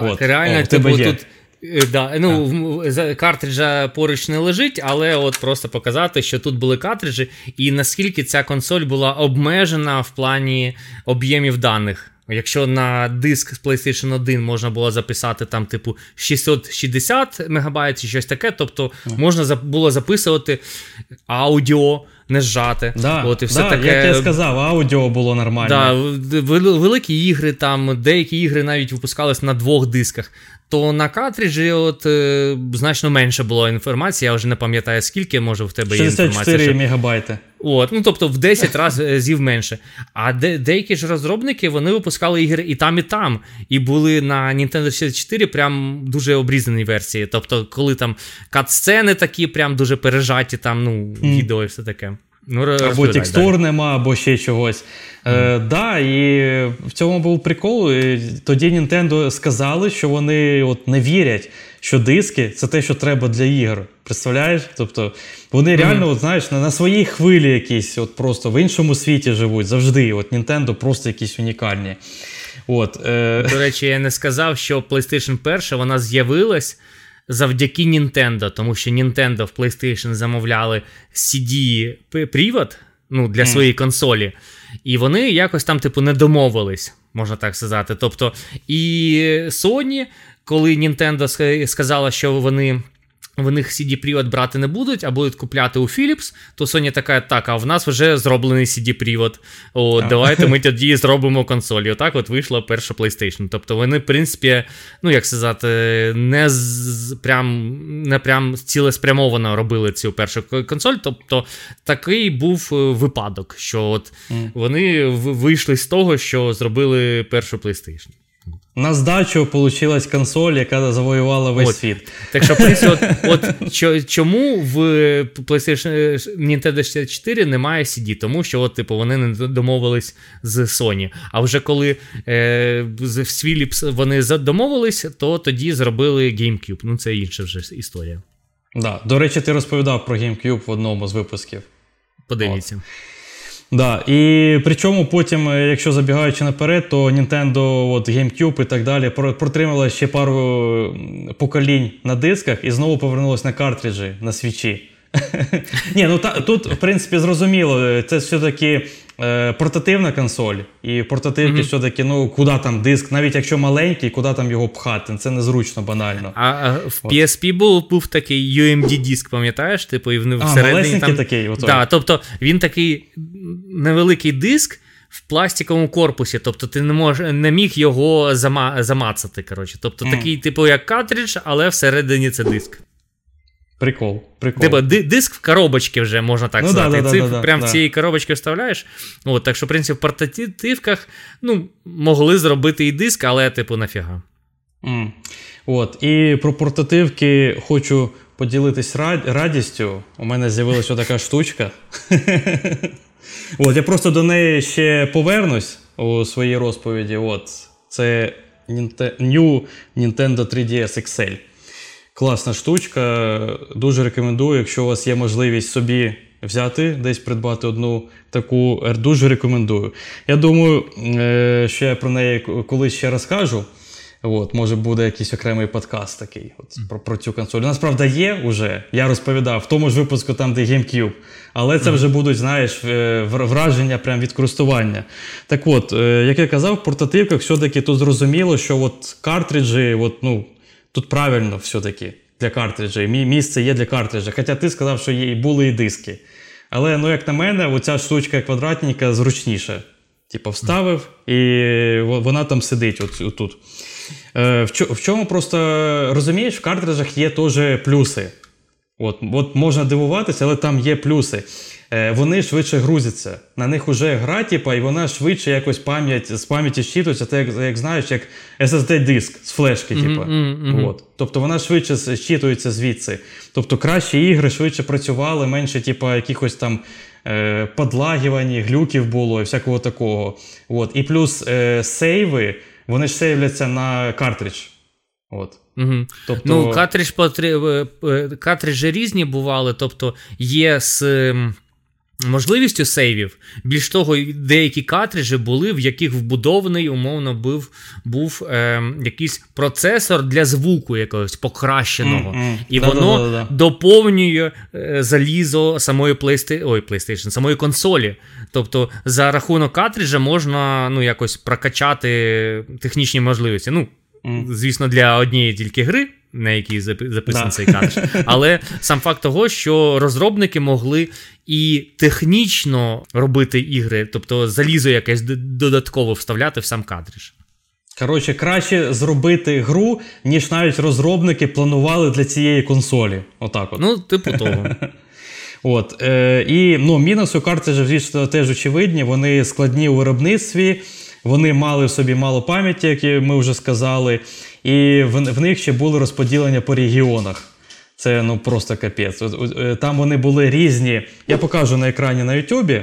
Так, от. реально, О, типу, тут. Е, да, ну, Картриджа поруч не лежить, але от просто показати, що тут були картриджі, і наскільки ця консоль була обмежена в плані об'ємів даних. Якщо на диск з PlayStation 1 можна було записати там, типу, 660 МБ чи щось таке, тобто можна було записувати аудіо не зжати. Да, От, і все да, таке. Як я сказав, аудіо було нормально. Да, Великі ігри, там, деякі ігри навіть випускались на двох дисках. То на картриджі от е, значно менше було інформації, я вже не пам'ятаю, скільки може в тебе є інформація. 64 мегабайти. От, ну тобто в 10 разів менше. А де, деякі ж розробники вони випускали ігри і там, і там. І були на Nintendo 64 прям дуже обрізані версії. Тобто, коли там кат-сцени такі, прям дуже пережаті, там, ну, mm. відео і все таке. Ну, Або текстур нема, або ще чогось. Mm. Е, да, І в цьому був прикол. Тоді Nintendo сказали, що вони от не вірять, що диски це те, що треба для ігор. Представляєш? Тобто вони реально, mm. от, знаєш, на, на своїй хвилі якісь, от просто в іншому світі живуть завжди. От Nintendo просто якісь унікальні. От, е... До речі, я не сказав, що PlayStation 1 вона з'явилась завдяки Nintendo, тому що Nintendo в PlayStation замовляли CD-привод ну, для своєї консолі, і вони якось там, типу, не домовились, можна так сказати. Тобто, і Sony, коли Nintendo сказала, що вони в них CD-привод брати не будуть, а будуть купляти у Philips, то Sony така, так, а в нас вже зроблений CD-привод. О, Давайте ми тоді зробимо консоль. І отак от вийшла перша PlayStation. Тобто вони, в принципі, ну як сказати, не з, прям не прям цілеспрямовано робили цю першу консоль. Тобто такий був е, випадок, що от mm. вони вийшли з того, що зробили першу PlayStation. На здачу вийшла консоль, яка завоювала весь от. світ. Так що, от, от чому в PlayStation Nintendo 64 немає CD? Тому що от, типу, вони не домовились з Sony. А вже коли е, з Philips вони домовились, то тоді зробили GameCube. Ну, це інша вже історія. Да. До речі, ти розповідав про GameCube в одному з випусків. Подивіться. От. Да, І причому потім, е, якщо забігаючи наперед, то Nintendo, от GameCube і так далі протримала ще пару поколінь на дисках і знову повернулась на картриджі на свічі. Ні, ну та, тут, в принципі, зрозуміло, це все-таки е, портативна консоль, і портативки mm-hmm. все-таки, ну, куди там диск, навіть якщо маленький, куди там його пхати, це незручно, банально. А, а в PSP був був такий UMD-диск, пам'ятаєш? Типу, і в, всередині там... такий. Да, тобто він такий невеликий диск. В пластиковому корпусі, тобто ти не мож, не міг його зама, замацати. коротше. Тобто mm. такий, типу, як картридж, але всередині це диск. Прикол. прикол. Типа диск в коробочці вже можна так ну, сказати. Да, да, Ти да, прям в цієї коробочки вставляєш. От, Так що, в принципі, в портативках ну, могли зробити і диск, але, типу, нафіга. Mm. От, І про портативки хочу поділитись радістю. У мене з'явилася така штучка. От, Я просто до неї ще повернусь у своїй розповіді. От, Це New Nintendo 3DS XL. Класна штучка. Дуже рекомендую, якщо у вас є можливість собі взяти, десь придбати одну таку, дуже рекомендую. Я думаю, е, що я про неї колись ще розкажу. От, Може буде якийсь окремий подкаст такий от, про про цю консоль. У нас, правда, є вже, я розповідав в тому ж випуску, там, де GameCube. Але це вже будуть, знаєш, е, враження прямо від користування. Так от, е, як я казав, в портативках все-таки тут зрозуміло, що от картриджі, от, ну, Тут правильно все-таки для картриджа. Місце є для картриджа. Хоча ти сказав, що є і були і диски. Але, ну, як на мене, оця штучка квадратненька зручніша. Типу, вставив, і вона там сидить от, отут. Е, в чому просто розумієш, в картриджах є теж плюси. От, От можна дивуватися, але там є плюси. Е, вони швидше грузяться. На них вже гра, типа, і вона швидше якось пам'ять з пам'яті щитується, це як, як знаєш, як SSD-диск з флешки. Mm-hmm, типа. Mm-hmm. От. Тобто вона швидше щитується звідси. Тобто кращі ігри швидше працювали, менше, типа, якихось там. Е, подлагівань, глюків було і всякого такого. От. І плюс е, сейви, вони ж сейвляться на картридж. От. Угу. Тобто... Ну, картридж, картриджі різні бували, тобто є з можливістю сейвів. Більш того, деякі картриджі були, в яких вбудований, умовно, був був е, якийсь процесор для звуку якогось покращеного. Mm-hmm. І да, воно да, да, доповнює е, залізо самої PlayStation, ой, PlayStation, самої консолі. Тобто, за рахунок картриджа можна ну, якось прокачати технічні можливості. Ну, Звісно, для однієї тільки гри, на якій записаний цей картридж. Але сам факт того, що розробники могли і технічно робити ігри, тобто залізо якесь додатково вставляти в сам картридж. Коротше, краще зробити гру, ніж навіть розробники планували для цієї консолі. Отак от. Ну, типу того. От, е, І ну, мінуси картриджа, звісно, теж очевидні, вони складні у виробництві. Вони мали в собі мало пам'яті, як ми вже сказали, і в, в них ще були розподілення по регіонах. Це ну просто капець. Е, там вони були різні. Я покажу на екрані на Ютубі.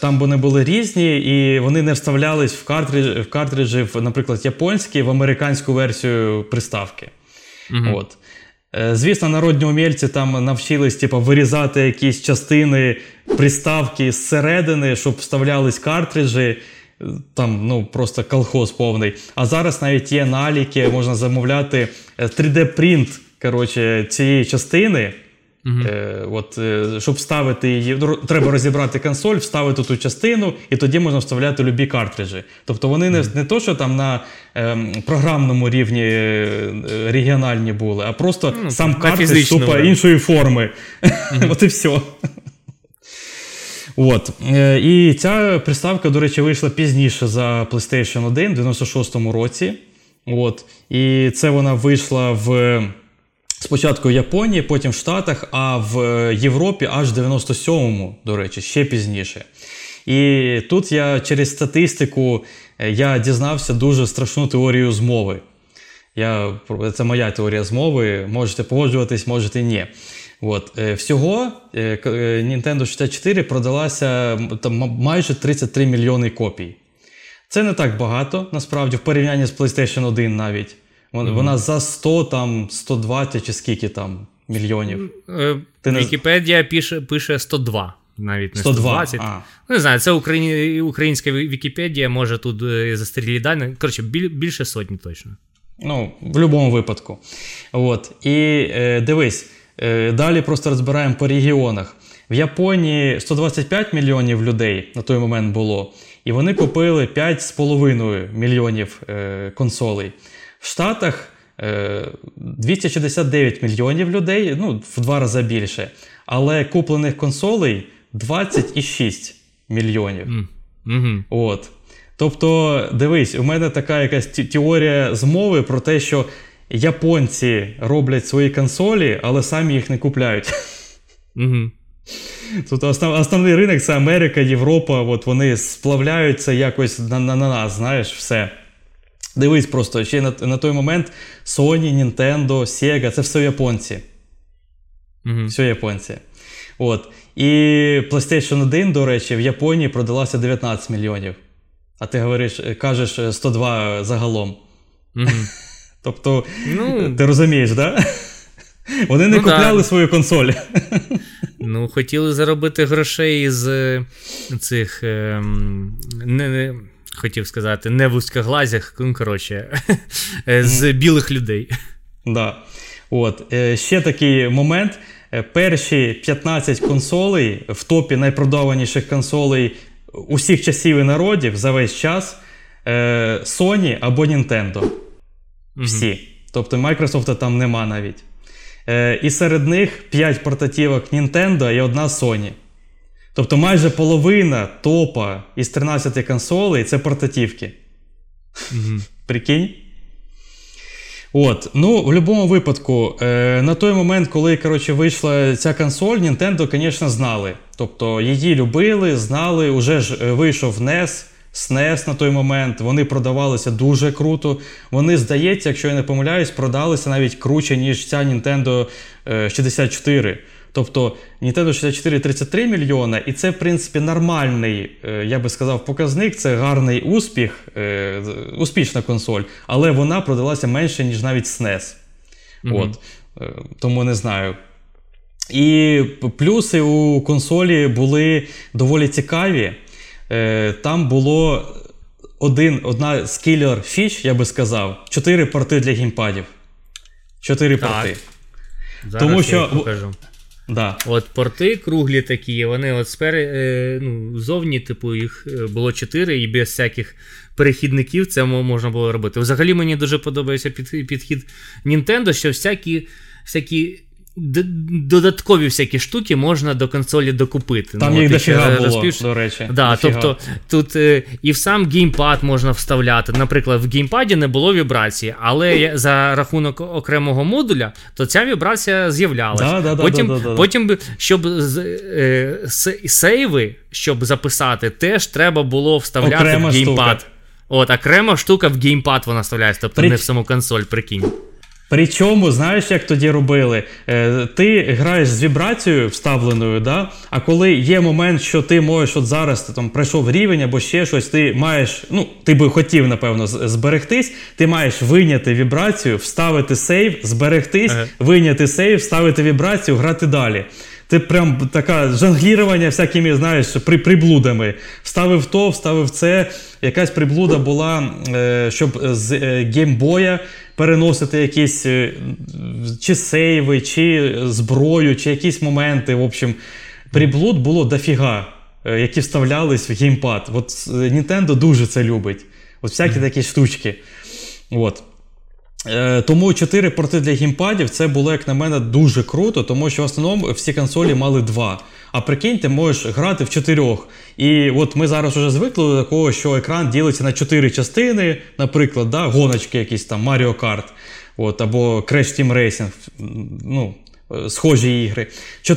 Там вони були різні, і вони не вставлялись в картриджі, в картриджі, наприклад, японські, в американську версію приставки. Угу. От. Е, звісно, народні умільці там навчились типу, вирізати якісь частини приставки зсередини, щоб вставлялись картриджі там ну просто колхоз повний. А зараз навіть є наліки, можна замовляти 3D-принт е, коротше, цієї частини. Е, от, е, Щоб вставити її, треба розібрати консоль, вставити ту частину, і тоді можна вставляти любі картриджі. Тобто вони не не то, що там на е, програмному рівні регіональні були, а просто uh-huh. сам картридж тупо іншої форми. Uh-huh. От і все. От. Е, і ця приставка, до речі, вийшла пізніше за PlayStation 1 в 96-му році. От. І це вона вийшла в. Спочатку в Японії, потім в Штатах, а в Європі аж в 97-му, до речі, ще пізніше. І тут я через статистику е, я дізнався дуже страшну теорію змови. Я, Це моя теорія змови. Можете погоджуватись, можете ні. От. Е, всього е, е, Nintendo 64 продалася там, майже 33 мільйони копій. Це не так багато, насправді, в порівнянні з PlayStation 1 навіть. Вона mm-hmm. за 100, там, 120 чи скільки там мільйонів. Вікіпедія не... пише, пише 102. навіть не 102. 120. А. Ну, не знаю, це Україні, українська Вікіпедія, може тут застрілі дані. Коротше, більше сотні точно. Ну, в будь-якому випадку. От. І е, дивись, далі просто розбираємо по регіонах. В Японії 125 мільйонів людей на той момент було, і вони купили 5,5 мільйонів е, консолей. В Штатах е, 269 мільйонів людей, ну, в два рази більше. Але куплених консолей 26 мільйонів. Mm. Mm-hmm. От. Тобто, дивись, у мене така якась теорія змови про те, що японці роблять свої консолі, але самі їх не купляють. Mm-hmm. Тобто основ, основний ринок це Америка, Європа, от вони сплавляються якось на, на, на нас, знаєш, все. Дивись просто, ще на на той момент Sony, Nintendo, Sega це все японці. Mm-hmm. Все японці. От. І PlayStation 1, до речі, в Японії продалася 19 мільйонів. А ти говориш, кажеш 102 загалом. Mm-hmm. Тобто, ну, ти розумієш. Да? Вони не ну, купляли да. свою консоль. Ну, хотіли заробити грошей з е, цих. Е, не, не, Хотів сказати, не вузькоглазях, ну, коротше, з білих людей. Да. От. Е, ще такий момент. Перші 15 консолей в топі найпродаваніших консолей усіх часів і народів за весь час Sony або Nintendo. Всі. Угу. Тобто Microsoft там нема навіть. Е, І серед них 5 портативок Nintendo і одна Sony. Тобто майже половина топа із 13 консолей це портативки. Угу. Прикинь? От, ну, в будь-якому випадку, е, на той момент, коли коротше, вийшла ця консоль, Nintendo, звісно, знали. Тобто її любили, знали, вже ж е, вийшов NES. SNES на той момент, вони продавалися дуже круто. Вони, здається, якщо я не помиляюсь, продалися навіть круче, ніж ця Nintendo 64. Е, тобто Nintendo 64 33 мільйона, і це, в принципі, нормальний, е, я би сказав, показник, це гарний успіх, е, успішна консоль, але вона продалася менше, ніж навіть SNES. Mm-hmm. От. Тому не знаю. І плюси у консолі були доволі цікаві. Е, там було один, одна з кілер фіч, я би сказав, чотири порти для геймпадів. Чотири порти. Зараз Тому що... я покажу. Да. От порти круглі такі, вони от спер... Е, ну, зовні, типу, їх е, було чотири, і без всяких перехідників це можна було робити. Взагалі мені дуже подобається підхід Nintendo, що всякі всякі додаткові всякі штуки можна до консолі докупити. Там ну, їх дофіга було, розпіш... до речі. Да, дофіга. Тобто тут е, і в сам геймпад можна вставляти. Наприклад, в геймпаді не було вібрації, але за рахунок окремого модуля, то ця вібрація з'являлася. Да, да, потім, да, потім, щоб е, сейви, щоб записати, теж треба було вставляти Окрема в геймпад. Штука. От, окрема штука в геймпад вона вставляється, тобто При... не в саму консоль, прикинь. Причому, знаєш, як тоді робили? Е, Ти граєш з вібрацією вставленою, да? а коли є момент, що ти можеш от зараз ти там пройшов рівень або ще щось, ти маєш, ну, ти би хотів, напевно, зберегтись, ти маєш виняти вібрацію, вставити сейв, зберегтись, ага. виняти сейв, вставити вібрацію, грати далі. Це прям таке жонглірування всякими, знаєш, при, приблудами. Вставив то, вставив це. Якась приблуда була, е, щоб з е, геймбоя переносити якісь е, чи сейви, чи зброю, чи якісь моменти. В общем, приблуд було дофіга, які вставлялись в геймпад. От Nintendo дуже це любить. От всякі такі штучки. От. Е, тому 4 порти для геймпадів це було, як на мене, дуже круто, тому що в основному всі консолі мали два. А прикинь, ти можеш грати в чотирьох. І от ми зараз вже звикли до такого, що екран ділиться на чотири частини, наприклад, да, гоночки, якісь там Mario Kart от, або Crash Team Racing. ну, е, Схожі ігри.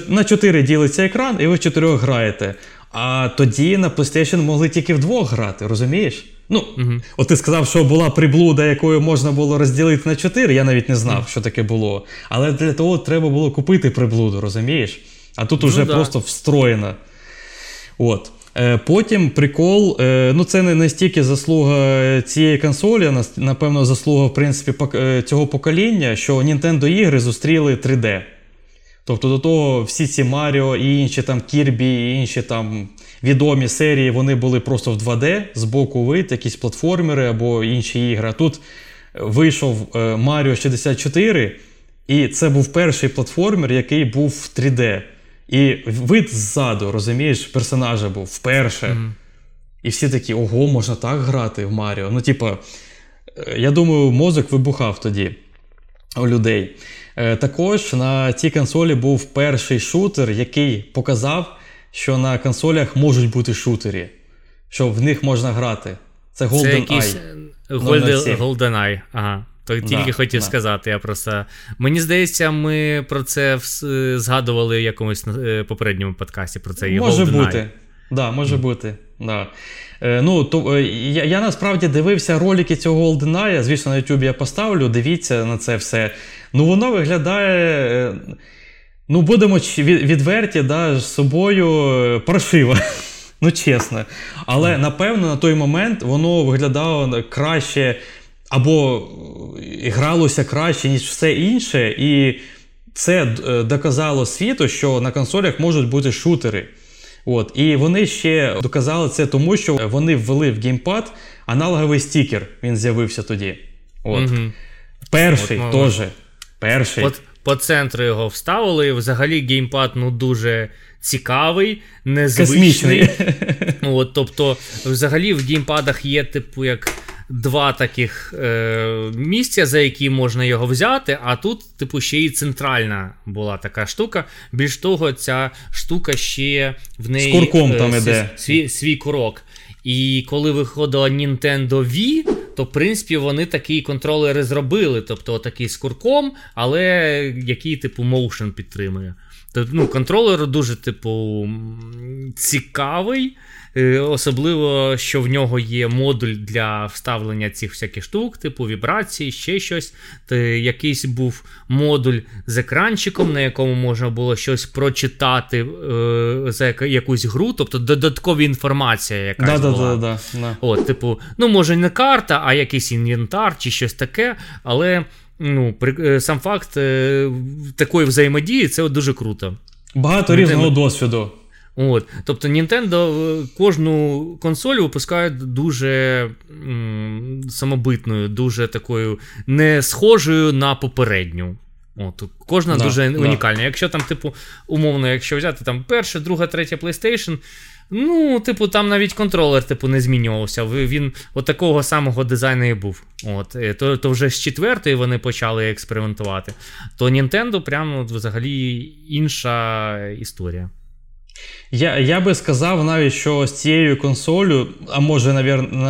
На чотири ділиться екран, і ви в чотирьох граєте. А тоді на PlayStation могли тільки вдвох грати, розумієш? Ну, угу. от ти сказав, що була приблуда, якою можна було розділити на чотири. Я навіть не знав, що таке було. Але для того треба було купити приблуду, розумієш? А тут ну, уже да. просто встроєна. От. Е, потім прикол, е, ну це не настільки заслуга цієї консолі, а напевно, заслуга в принципі, е, цього покоління, що Nintendo ігри зустріли 3D. Тобто до того всі ці Маріо і інші там Кірбі, і інші там відомі серії, вони були просто в 2D, з боку вид, якісь платформери або інші ігри. А тут вийшов Mario 64, і це був перший платформер, який був в 3D. І вид ззаду, розумієш, персонажа був вперше. Mm-hmm. І всі такі, ого, можна так грати в Маріо. Ну, типа, е, я думаю, мозок вибухав тоді у людей. Е, також на цій консолі був перший шутер, який показав, що на консолях можуть бути шутери, що в них можна грати. Це Golden Eye. Golden, Golden Eye, ага. То тільки да, хотів да. сказати. Я просто... Мені здається, ми про це згадували в якомусь е, попередньому подкасті. Про це Може Golden бути. Eye. Да, може mm. бути. Да. Е, ну, то, е, Я я насправді дивився ролики цього GoldenEye, Звісно, на YouTube я поставлю, дивіться на це все. Ну, воно виглядає. Е, ну, будемо відверті, да, з собою е, паршиво. Ну, чесно. Але напевно на той момент воно виглядало краще або гралося краще, ніж все інше. І це доказало світу, що на консолях можуть бути шутери. От. І вони ще доказали це тому, що вони ввели в геймпад аналоговий стікер. Він з'явився тоді. От. Угу. Перший теж. Перший. От по центру його вставили. Взагалі геймпад ну, дуже цікавий, незвичний. От, Тобто, взагалі в геймпадах є, типу, як два таких е, місця, за які можна його взяти, а тут, типу, ще й центральна була така штука. Більш того, ця штука ще в неї З курком е, там іде. Свій, свій курок. І коли виходила Nintendo Wii, то в принципі вони такі контролери зробили. Тобто такий з курком, але який, типу, моушен підтримує. Тобто, ну, контролер дуже, типу, цікавий. Е, особливо, що в нього є модуль для вставлення цих всяких штук, типу вібрації, ще щось. Якийсь був модуль з екранчиком, на якому можна було щось прочитати е, за якусь гру, тобто додаткова інформація, якась да, була. Да, да, От, типу, ну, може, не карта, а якийсь інвентар чи щось таке, але. Ну, е, сам факт такої взаємодії це дуже круто. Багато різного досвіду. От. Тобто Nintendo е, кожну консоль випускають дуже м, самобитною, дуже такою не схожою на попередню. От, Кожна да, дуже да. унікальна. Якщо там, типу, умовно, якщо взяти там перша, друга, третя PlayStation, ну, типу, там навіть контролер типу, не змінювався. Він от такого самого дизайну і був. От, е, То то вже з четвертої вони почали експериментувати. То Nintendo прямо взагалі інша історія. Я я би сказав навіть, що з цією консолю, а може,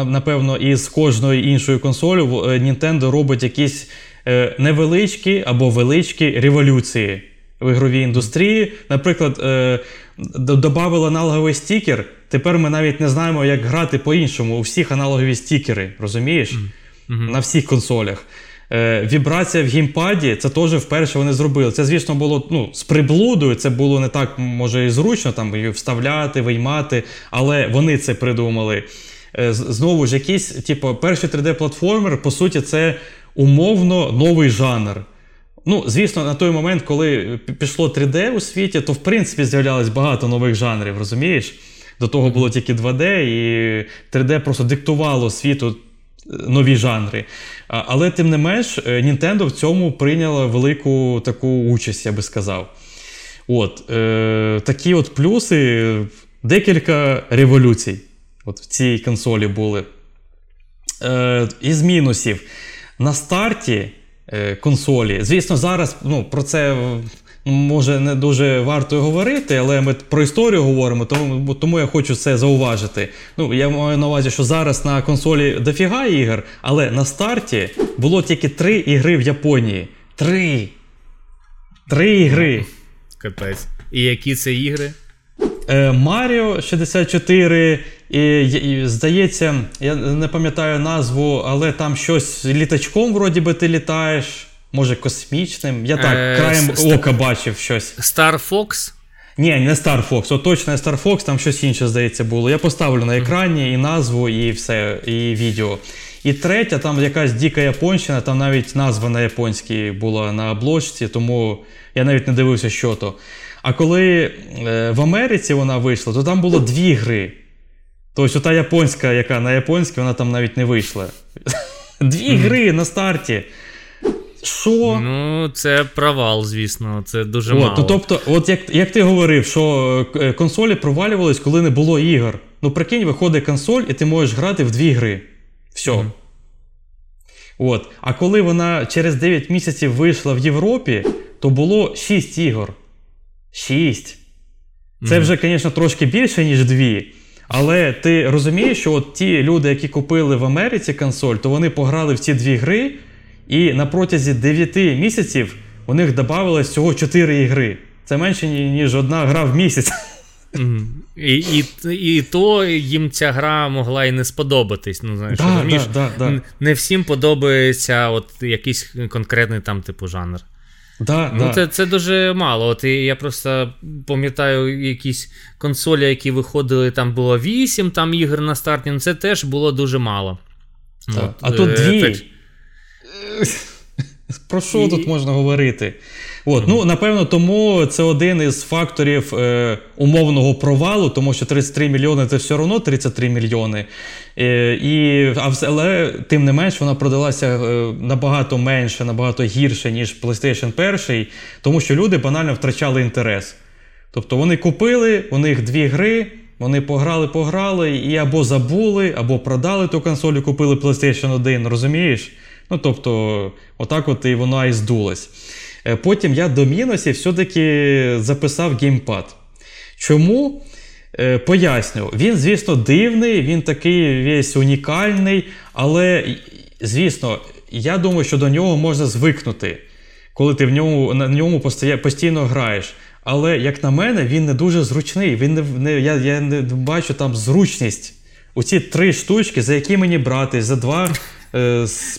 напевно, і з кожною іншою консолю, е, Nintendo робить якісь е, невеличкі або величкі революції в ігровій індустрії. Наприклад, е, додавили аналоговий стікер. Тепер ми навіть не знаємо, як грати по-іншому. У всіх аналогові стікери, розумієш? Mm-hmm. На всіх консолях. Е, Вібрація в геймпаді це теж вперше вони зробили. Це, звісно, було ну, з приблудою, це було не так, може, і зручно там її вставляти, виймати, але вони це придумали. Е, Знову ж, якийсь, типу, перший 3D-платформер, по суті, це умовно новий жанр. Ну, звісно, на той момент, коли пішло 3D у світі, то в принципі з'являлось багато нових жанрів, розумієш? До того було тільки 2D, і 3D просто диктувало світу нові жанри. Але тим не менш, е, Nintendo в цьому прийняла велику таку участь, я би сказав. От, е, Такі от плюси, декілька революцій от в цій консолі були. Е, Із мінусів. На старті е, консолі, звісно, зараз ну, про це може не дуже варто говорити, але ми про історію говоримо, тому тому я хочу це зауважити. Ну, Я маю на увазі, що зараз на консолі дофіга ігор, але на старті було тільки три ігри в Японії. Три. Три ігри. Капець. І які це ігри? Маріо 64. І, і, Здається, я не пам'ятаю назву, але там щось літачком, вроді би, ти літаєш. Може, космічним. Я так, е, краєм ст... ока бачив щось. Star Fox? Ні, не Star Fox. О, точно не Star Fox, там щось інше, здається, було. Я поставлю на екрані і назву, і все, і відео. І третя, там якась дика японщина, там навіть назва на японській була на обложці, тому я навіть не дивився, що то. А коли е, в Америці вона вийшла, то там було дві гри. Тобто, та японська, яка на японській, вона там навіть не вийшла. Дві гри на старті. Що? Ну, це провал, звісно, це дуже от, мало. Ну, тобто, от як як ти говорив, що е, консолі провалювались, коли не було ігор. Ну, прикинь, виходить консоль, і ти можеш грати в дві гри. Все. Mm-hmm. От. А коли вона через 9 місяців вийшла в Європі, то було 6 ігор. 6. Це mm-hmm. вже, звісно, трошки більше, ніж дві. Але ти розумієш, що от ті люди, які купили в Америці консоль, то вони пограли в ці дві гри, і на протязі 9 місяців у них додавалось всього 4 ігри. Це менше, ніж одна гра в місяць. І і, і то їм ця гра могла і не сподобатись. Ну, знаєш, да, розумієш? Да, да, Не всім подобається от якийсь конкретний там типу жанр. Да, ну, да. Це це дуже мало. От Я просто пам'ятаю якісь консолі, які виходили, там було 8 там ігор на старті, ну це теж було дуже мало. От, а тут е, дві. Так... Про що і... тут можна говорити? От, ну, Напевно, тому це один із факторів е, умовного провалу, тому що 33 мільйони це все одно 33 мільйони. Е, і, Але тим не менш вона продалася е, набагато менше, набагато гірше, ніж PlayStation 1, тому що люди банально втрачали інтерес. Тобто вони купили, у них дві гри. Вони пограли, пограли і або забули, або продали ту консоль і купили PlayStation 1, розумієш? Ну тобто, отак от і вона і здулась. Е, потім я до мінусів все-таки записав геймпад. Чому? Е, поясню, він, звісно, дивний, він такий весь унікальний, але, звісно, я думаю, що до нього можна звикнути, коли ти в ньому, на ньому постійно граєш. Але, як на мене, він не дуже зручний. Він не, не, Я я не бачу там зручність. Оці три штучки, за які мені брати, за два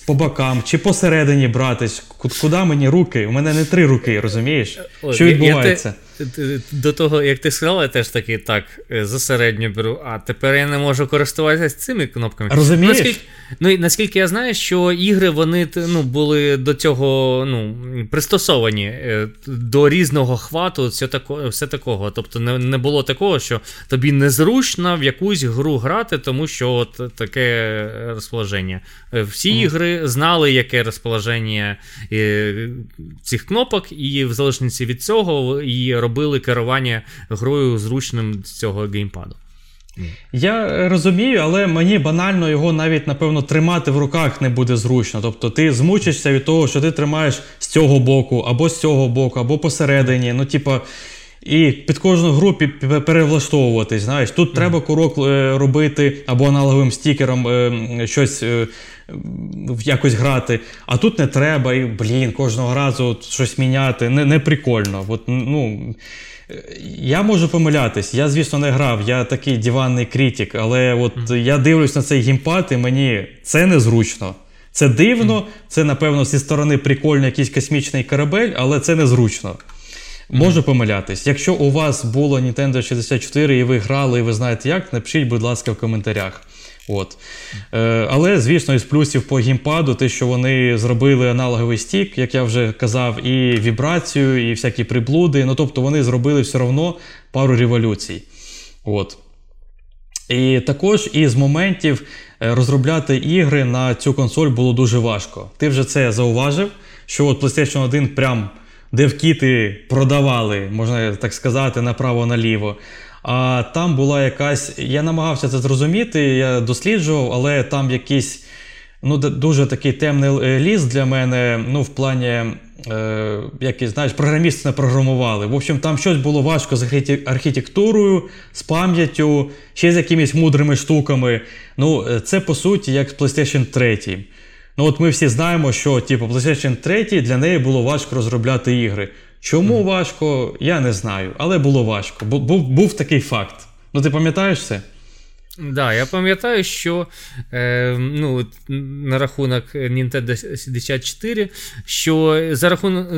по бокам чи посередині братись. Куди мені руки? У мене не три руки, розумієш? Що відбувається? Я, я, до того, як ти сказала, я теж такий так, е, за середню беру, а тепер я не можу користуватися цими кнопками. Розумієш? Наскільки, ну наскільки я знаю, що ігри вони ну, були до цього ну, пристосовані е, до різного хвату, все тако, все такого. Тобто не не було такого, що тобі незручно в якусь гру грати, тому що от таке розположення. Всі mm. ігри знали, яке розположення цих кнопок, і в залежності від цього і робили керування грою зручним з цього геймпаду. Я розумію, але мені банально його навіть, напевно, тримати в руках не буде зручно. Тобто ти змучишся від того, що ти тримаєш з цього боку, або з цього боку, або посередині. Ну, типа, і під кожну гру перевлаштовуватись. знаєш. Тут mm. треба курок е, робити або аналоговим стікером е, щось е, якось грати, а тут не треба, і блін, кожного разу щось міняти. Не не прикольно. От, ну, Я можу помилятись. Я, звісно, не грав, я такий диванний критик, але от mm. я дивлюсь на цей геймпад, і мені це незручно. Це дивно, це, напевно, зі сторони прикольно якийсь космічний корабель, але це незручно. Можу помилятись. Якщо у вас було Nintendo 64 і ви грали, і ви знаєте як, напишіть, будь ласка, в коментарях. От. Е, Але, звісно, із плюсів по геймпаду, те, що вони зробили аналоговий стік, як я вже казав, і вібрацію, і всякі приблуди. Ну, тобто вони зробили все одно пару революцій. От. І також із моментів е, розробляти ігри на цю консоль було дуже важко. Ти вже це зауважив, що от PlayStation 1 прям девкіти продавали, можна так сказати, направо-наліво. А там була якась. Я намагався це зрозуміти, я досліджував, але там якийсь ну, дуже такий темний е, ліс для мене. Ну, в плані, е, який, знаєш, програмісти не програмували. В общем, там щось було важко з архітектурою, з пам'яттю, ще з якимись мудрими штуками. Ну, е, це по суті як PlayStation 3. Ну, от ми всі знаємо, що типу, PlayStation 3 для неї було важко розробляти ігри. Чому важко, я не знаю, але було важко. Був був такий факт. Ну, ти пам'ятаєш це? Так, да, я пам'ятаю, що е, ну, на рахунок Nintendo 64, що за рахунок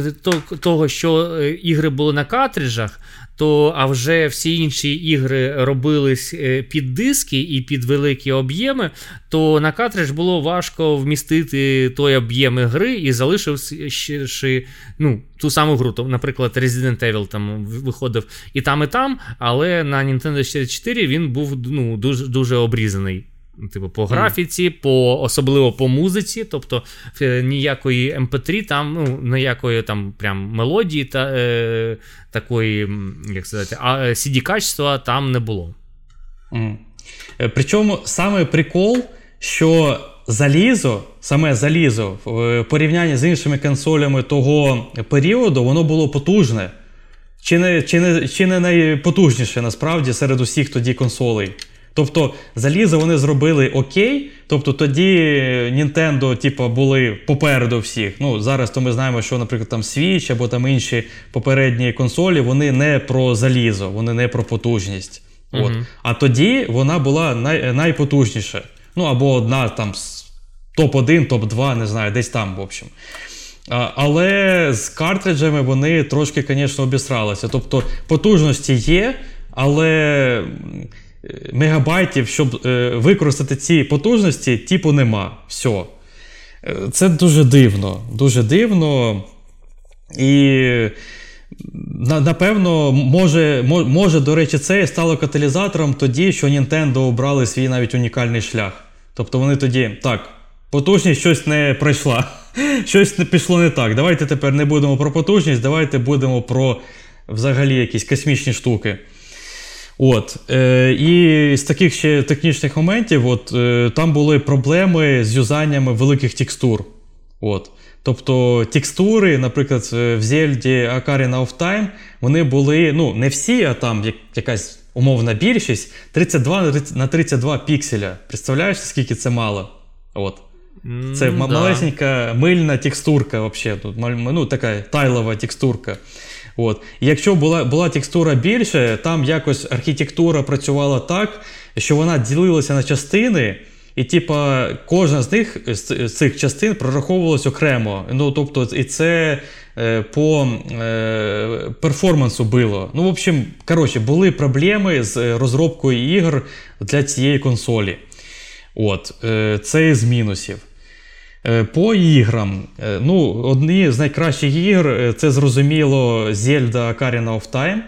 того, що ігри були на картриджах, то а вже всі інші ігри робились е, під диски і під великі об'єми, то на картридж було важко вмістити той об'єм гри і залишивши ну, ту саму гру. Наприклад, Resident Evil там виходив і там, і там, але на Nintendo 64 він був ну, дуже, дуже обрізаний. Типу, по графіці, по, особливо по музиці, тобто е, ніякої MP3, ем там, ну, ніякої там прям мелодії та е, такої, як сказати, cd качества там не було. Mm. Причому саме прикол, що залізо, саме залізо в порівнянні з іншими консолями того періоду, воно було потужне. Чи не чи не, чи не найпотужніше насправді серед усіх тоді консолей. Тобто залізо вони зробили окей. Тобто тоді Nintendo, типу, були попереду всіх. Ну, Зараз то ми знаємо, що, наприклад, там Switch або там інші попередні консолі, вони не про залізо, вони не про потужність. От. Uh-huh. А тоді вона була най, найпотужніша. Ну, або одна там топ-1, топ-2, не знаю, десь там, в общем. А, але з картриджами вони трошки, звісно, обісралися. Тобто потужності є, але мегабайтів, щоб е, використати ці потужності, типу нема. Все. Це дуже дивно. Дуже дивно. І. Напевно, може, може, до речі, це стало каталізатором тоді, що Nintendo обрали свій навіть унікальний шлях. Тобто вони тоді, так, потужність щось не пройшла, щось не пішло не так. Давайте тепер не будемо про потужність, давайте будемо про взагалі якісь космічні штуки. От, е, І з таких ще технічних моментів от, е, там були проблеми з юзаннями великих текстур. От. Тобто текстури, наприклад, в Зельді Ocarina of Time, вони були, ну, не всі, а там якась умовна більшість 32 на 32 пікселя. Представляєш, скільки це мало? От. Це mm, малесенька мильна текстурка, взагалі. Ну, така тайлова текстурка. От. якщо була була текстура більше, там якось архітектура працювала так, що вона ділилася на частини, і типа кожна з них з цих частин прораховувалась окремо. Ну, тобто, І це е, по е, перформансу було. Ну, в общем, коротше, були проблеми з розробкою ігор для цієї консолі. От, е, Це з мінусів. Е, по іграм. Е, ну, Одні з найкращих ігр е, це зрозуміло Zelda Ocarina of Time.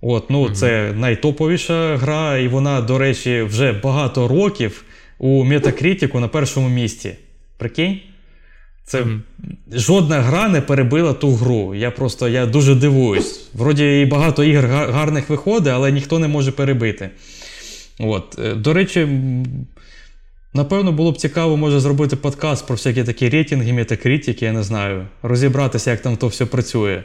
От, ну, mm Це найтоповіша гра, і вона, до речі, вже багато років у Metacritic на першому місці. Прикинь? Це mm Жодна гра не перебила ту гру. Я просто я дуже дивуюсь. Вроді і багато ігр гарних виходить, але ніхто не може перебити. От. До речі, Напевно, було б цікаво, може, зробити подкаст про всякі такі рейтинги, метакритики, я не знаю. Розібратися, як там то все працює.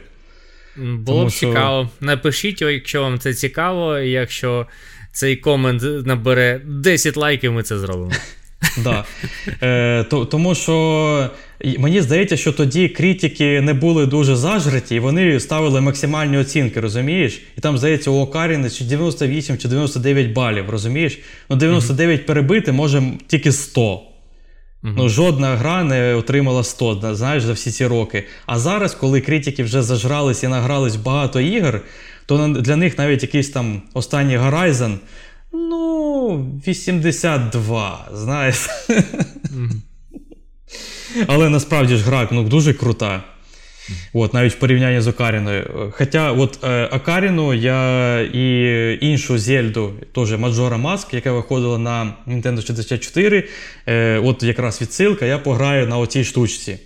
Було Тому, б що... цікаво. Напишіть, якщо вам це цікаво, і якщо цей комент набере 10 лайків, ми це зробимо. Да. Е, то, Тому що мені здається, що тоді критики не були дуже зажраті, і вони ставили максимальні оцінки, розумієш? І там, здається, у Окаріни чи 98 чи 99 балів, розумієш? Ну, 99 mm-hmm. перебити може тільки 100. Mm-hmm. Ну, Жодна гра не отримала 100, знаєш, за всі ці роки. А зараз, коли критики вже зажрались і награлись багато ігор, то для них навіть якийсь там останній Horizon Ну, 82, знаєш. Mm-hmm. Але насправді ж гра ну, дуже крута. От, Навіть в порівнянні з Окаріною. Хоча от е, Окаріну я і іншу Зельду, теж Маджора Маск, яка виходила на Nintendo 64, е, от якраз відсилка, я пограю на оцій штучці.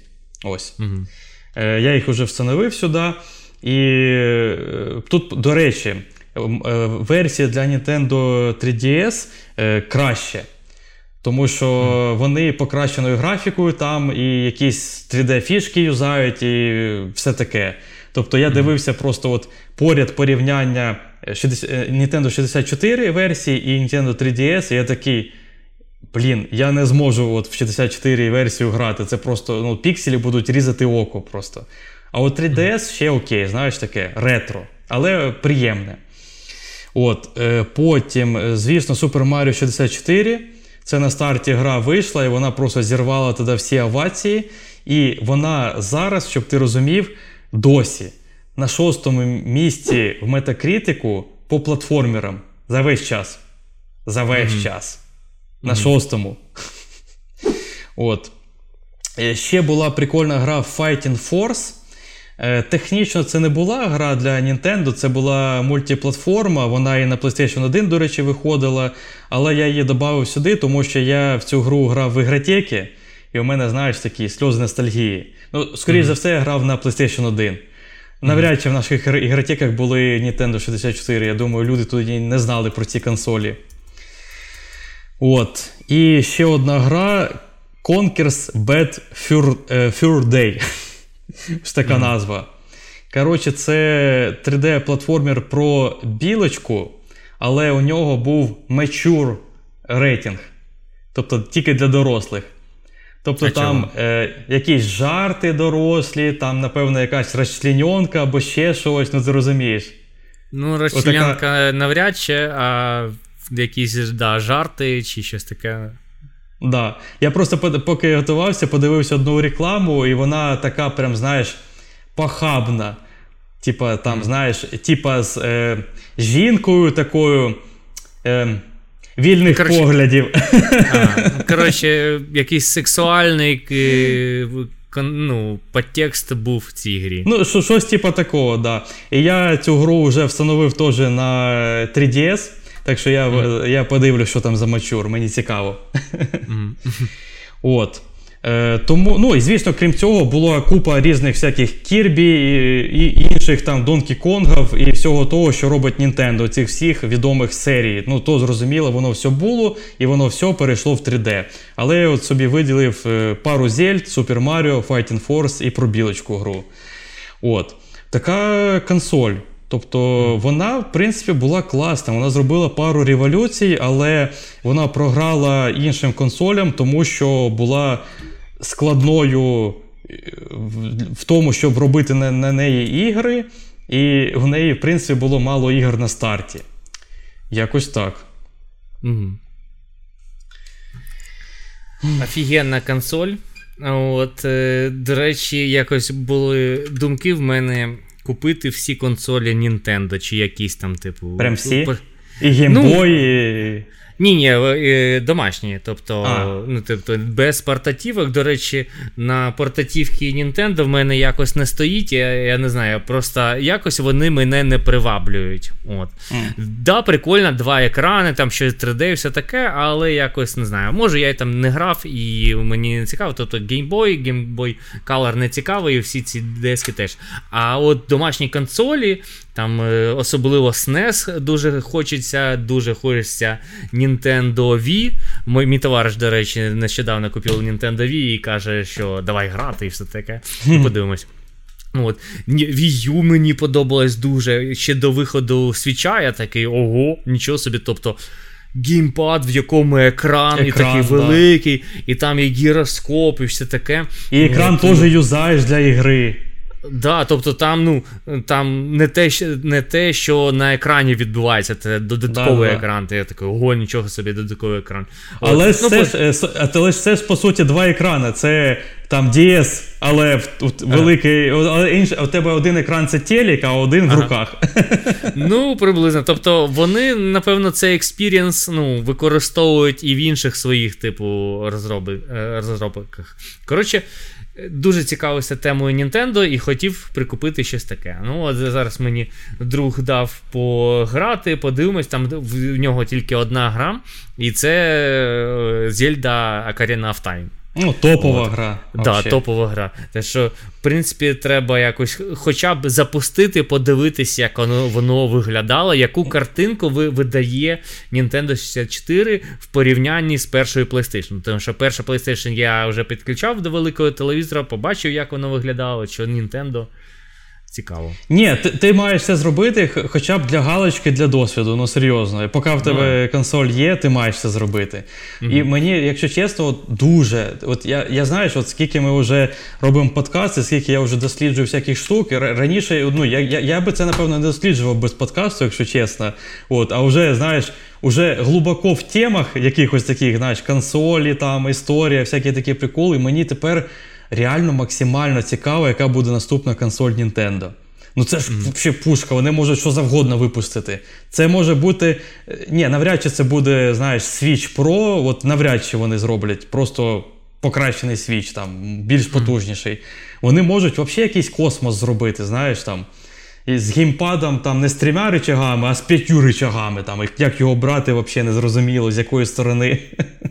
Ось. Mm-hmm. Е, Я їх вже встановив сюди. І е, тут, до речі, Е, версія для Nintendo 3DS е, краще. Тому що вони покращеною графікою там і якісь 3D-фішки юзають, і все таке. Тобто я дивився просто от поряд порівняння 60, е, Nintendo 64 версії і Nintendo 3DS, і я такий. Блін, я не зможу от в 64 версію грати. Це просто ну, пікселі будуть різати око просто. А от 3DS ще окей, знаєш таке, ретро, але приємне. От, е, Потім, е, звісно, Super Mario 64. Це на старті гра вийшла, і вона просто зірвала туди всі овації. І вона зараз, щоб ти розумів, досі на шостому місці в метакритику по платформерам за весь час. За весь mm-hmm. час. На mm-hmm. шостому. От. Е, ще була прикольна гра Fighting Force. Е, технічно це не була гра для Nintendo, це була мультиплатформа. Вона і на PlayStation 1, до речі, виходила. Але я її додав сюди, тому що я в цю гру грав в ігротеки, і у мене, знаєш, такі сльози ностальгії. Ну, скоріш mm-hmm. за все, я грав на PlayStation 1. Навряд чи в наших ігротеках були Nintendo 64. Я думаю, люди тоді не знали про ці консолі. От. І ще одна гра Conquers Bad Fur, Fur Day. Ось така назва. Коротше, це 3D-платформер про білочку, але у нього був mature рейтинг. Тобто тільки для дорослих. Тобто а там е, якісь жарти дорослі, там, напевно, якась розчленьонка або ще щось, ну ти розумієш. Ну, розчленьонка Отака... навряд чи, а якісь да, жарти чи щось таке. Да. Я просто поки готувався, подивився одну рекламу, і вона така, прям, знаєш, похабна. Типа, там, знаєш, типа з е, жінкою такою. Е, Вільних коротше, поглядів. А, Коротше, якийсь сексуальний ну, подтекст був в цій грі. Ну, щось типу такого, да. І я цю гру вже встановив теж на 3DS. Так що я mm. я подивлюсь, що там за мачур, мені цікаво. Mm. От. Е, Тому, ну і звісно, крім цього, була купа різних всяких Кірбі і, і інших там Донкі Конгів і всього того, що робить Nintendo, цих всіх відомих серій. Ну, то зрозуміло, воно все було і воно все перейшло в 3D. Але я от собі виділив е, пару Зельд, Super Mario, Fighting Force і про білочку гру. От. Така консоль. Тобто вона, в принципі, була класна. Вона зробила пару революцій, але вона програла іншим консолям, тому що була складною е, в тому, щоб робити на, на неї ігри, і в неї, в принципі, було мало ігор на старті. Якось так. Угу. Офігенна консоль. От, е, До речі, якось були думки в мене купити всі консолі Nintendo чи якісь там, типу. Прям всі? І геймбої. Ну, ні, ні, е, домашні. Тобто, а. ну, тобто, без портативок. До речі, на портативки Nintendo в мене якось не стоїть. Я я не знаю, просто якось вони мене не приваблюють. От. Mm. Да, прикольно, два екрани, там щось 3D, все таке, але якось не знаю. Може, я там не грав і мені не цікаво. Тобто Game Boy, Game Boy Color не цікавий, і всі ці диски теж. А от домашні консолі. Там е, особливо SNES дуже хочеться, дуже хочеться Nintendo Wii. Мій, мій товариш, до речі, нещодавно купив Nintendo Wii і каже, що давай грати і все таке. Подивимось. От. Wii U мені подобалось дуже. Ще до виходу свіча я такий, ого, нічого собі. тобто Геймпад, в якому екран, екран і такий да. великий, і там є гіроскоп, і все таке. І екран теж юзаєш для ігри. Да, тобто там ну, там не те, не те, що на екрані відбувається, це додатковий да, екран. Ти я такий, ого, нічого собі, додатковий екран. Але ну, це, ну, ж, е, ж це ж по суті два екрани. Це там DS, але в, ага. великий. Але інш, у тебе один екран це телек, а один ага. в руках. Ну, приблизно. Тобто вони, напевно, цей experience ну, використовують і в інших своїх, типу, е, розробках. Коротше. Дуже цікавився темою Nintendo і хотів прикупити щось таке. Ну, от зараз мені друг дав пограти, подивимось, там в нього тільки одна гра, і це е, Zelda Ocarina of Time. Ну, топова От. гра. Да, топова гра. Те, що, в принципі, треба якось хоча б запустити, подивитися, як воно воно виглядало, яку картинку ви видає Nintendo 64 в порівнянні з першою PlayStation. Тому що перша PlayStation я вже підключав до великого телевізора, побачив, як воно виглядало, що Nintendo цікаво. Ні, ти ти маєш це зробити хоча б для галочки, для досвіду, ну серйозно. Поки в тебе mm. консоль є, ти маєш це зробити. Mm-hmm. І мені, якщо чесно, от дуже. От я я знаєш, от скільки ми вже робимо подкасти, скільки я вже досліджую всяких штук. Раніше ну, я я, я би це, напевно, не досліджував без подкасту, якщо чесно. От, А вже, знаєш, уже глибоко в темах якихось таких, знаєш, консолі, там, історія, всякі такі приколи, мені тепер реально максимально цікаво, яка буде наступна консоль Nintendo. Ну це ж взагалі пушка, вони можуть що завгодно випустити. Це може бути. Е, ні, навряд чи це буде, знаєш, Switch Pro, от навряд чи вони зроблять. Просто покращений Switch, там, більш потужніший. Вони можуть взагалі якийсь космос зробити, знаєш там. І з геймпадом там не з трьома рычагами, а з п'ятью рычагами. Там, Як його брати, взагалі не зрозуміло, з якої сторони.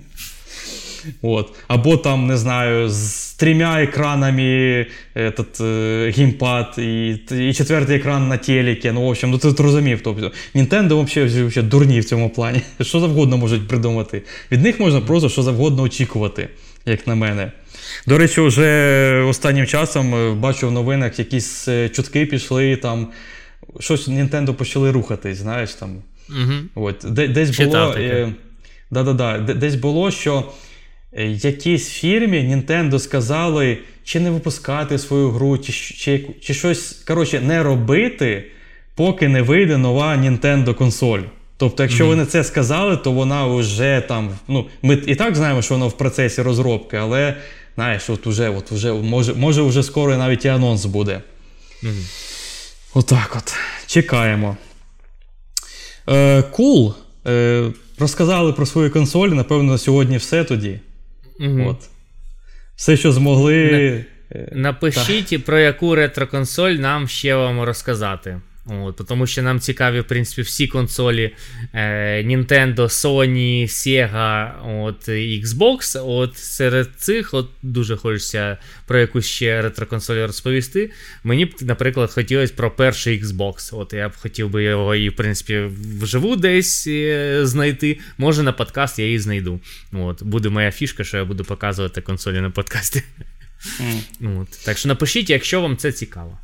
От. Або там, не знаю, з трьома екранами этот, е, геймпад і і четвертий екран на телекі. Ну, в общем, ну ти розумів. Тобто, Nintendo взагалі, дурні в цьому плані. Що завгодно можуть придумати. Від них можна просто що завгодно очікувати, як на мене. До речі, вже останнім часом е, бачу в новинах якісь е, чутки пішли, там щось Nintendo почали рухатись, знаєш там. Угу. От, Десь було. Е, да-да-да, Десь було, що Е, якійсь фірмі Nintendo сказали, чи не випускати свою гру, чи чи, чи щось коротше, не робити, поки не вийде нова Nintendo консоль. Тобто, якщо mm-hmm. вони це сказали, то вона вже там. ну, Ми і так знаємо, що вона в процесі розробки, але знаєш, от уже, от уже, може може вже скоро навіть і анонс буде. Mm-hmm. Отак от. Чекаємо. Е, Cool. Е, Розказали про свої консолі. Напевно, на сьогодні все тоді. Угу. От. Все, що змогли. Е, напишіть, та. про яку ретро-консоль нам ще вам розказати. От, Тому що нам цікаві, в принципі, всі консолі е, Nintendo, Sony, Sega, от, Xbox. От Серед цих от дуже хочеться про якусь ще ретро-консоль розповісти. Мені б, наприклад, хотілося про перший Xbox. От Я б хотів би його і, в принципі, вживу десь е, знайти. Може, на подкаст я її знайду. От, Буде моя фішка, що я буду показувати консолі на подкасті. Mm. От, Так що напишіть, якщо вам це цікаво.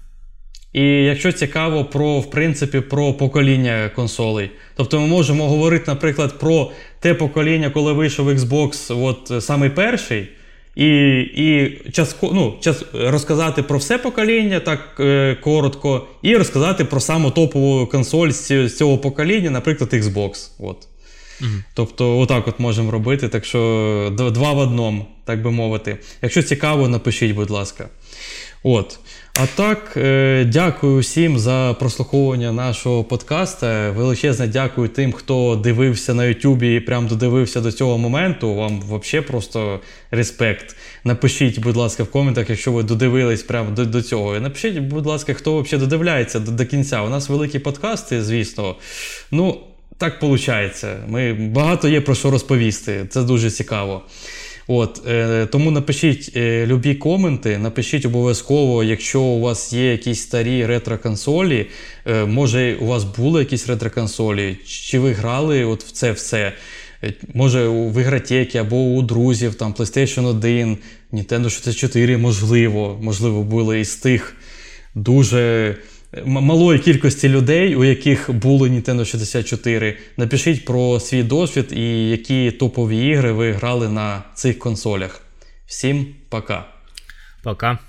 І якщо цікаво про в принципі, про покоління консолей. Тобто ми можемо говорити, наприклад, про те покоління, коли вийшов Xbox, от самий перший, і і час, ну, час розказати про все покоління так е, коротко, і розказати про саму топову консоль з цього покоління, наприклад, Xbox. От. Угу. Тобто, отак от можемо робити. Так що два в одному, так би мовити. Якщо цікаво, напишіть, будь ласка. От. А так, е, дякую всім за прослуховування нашого подкаста. Величезне дякую тим, хто дивився на Ютубі і прям додивився до цього моменту. Вам взагалі просто респект. Напишіть, будь ласка, в коментах, якщо ви додивились прямо до до цього. І напишіть, будь ласка, хто взагалі додивляється до, до кінця. У нас великі подкасти, звісно. Ну, так виходить. Ми багато є про що розповісти. Це дуже цікаво. От, е, Тому напишіть е, любі коменти, напишіть обов'язково, якщо у вас є якісь старі ретро-консолі, е, може у вас були якісь ретро-консолі, чи ви грали от в це все. Е, може, в ігротекі або у друзів, там PlayStation 1, Nintendo 64, можливо, можливо, були із тих дуже малої кількості людей, у яких були Nintendo 64. Напишіть про свій досвід і які топові ігри ви грали на цих консолях. Всім пока. Пока.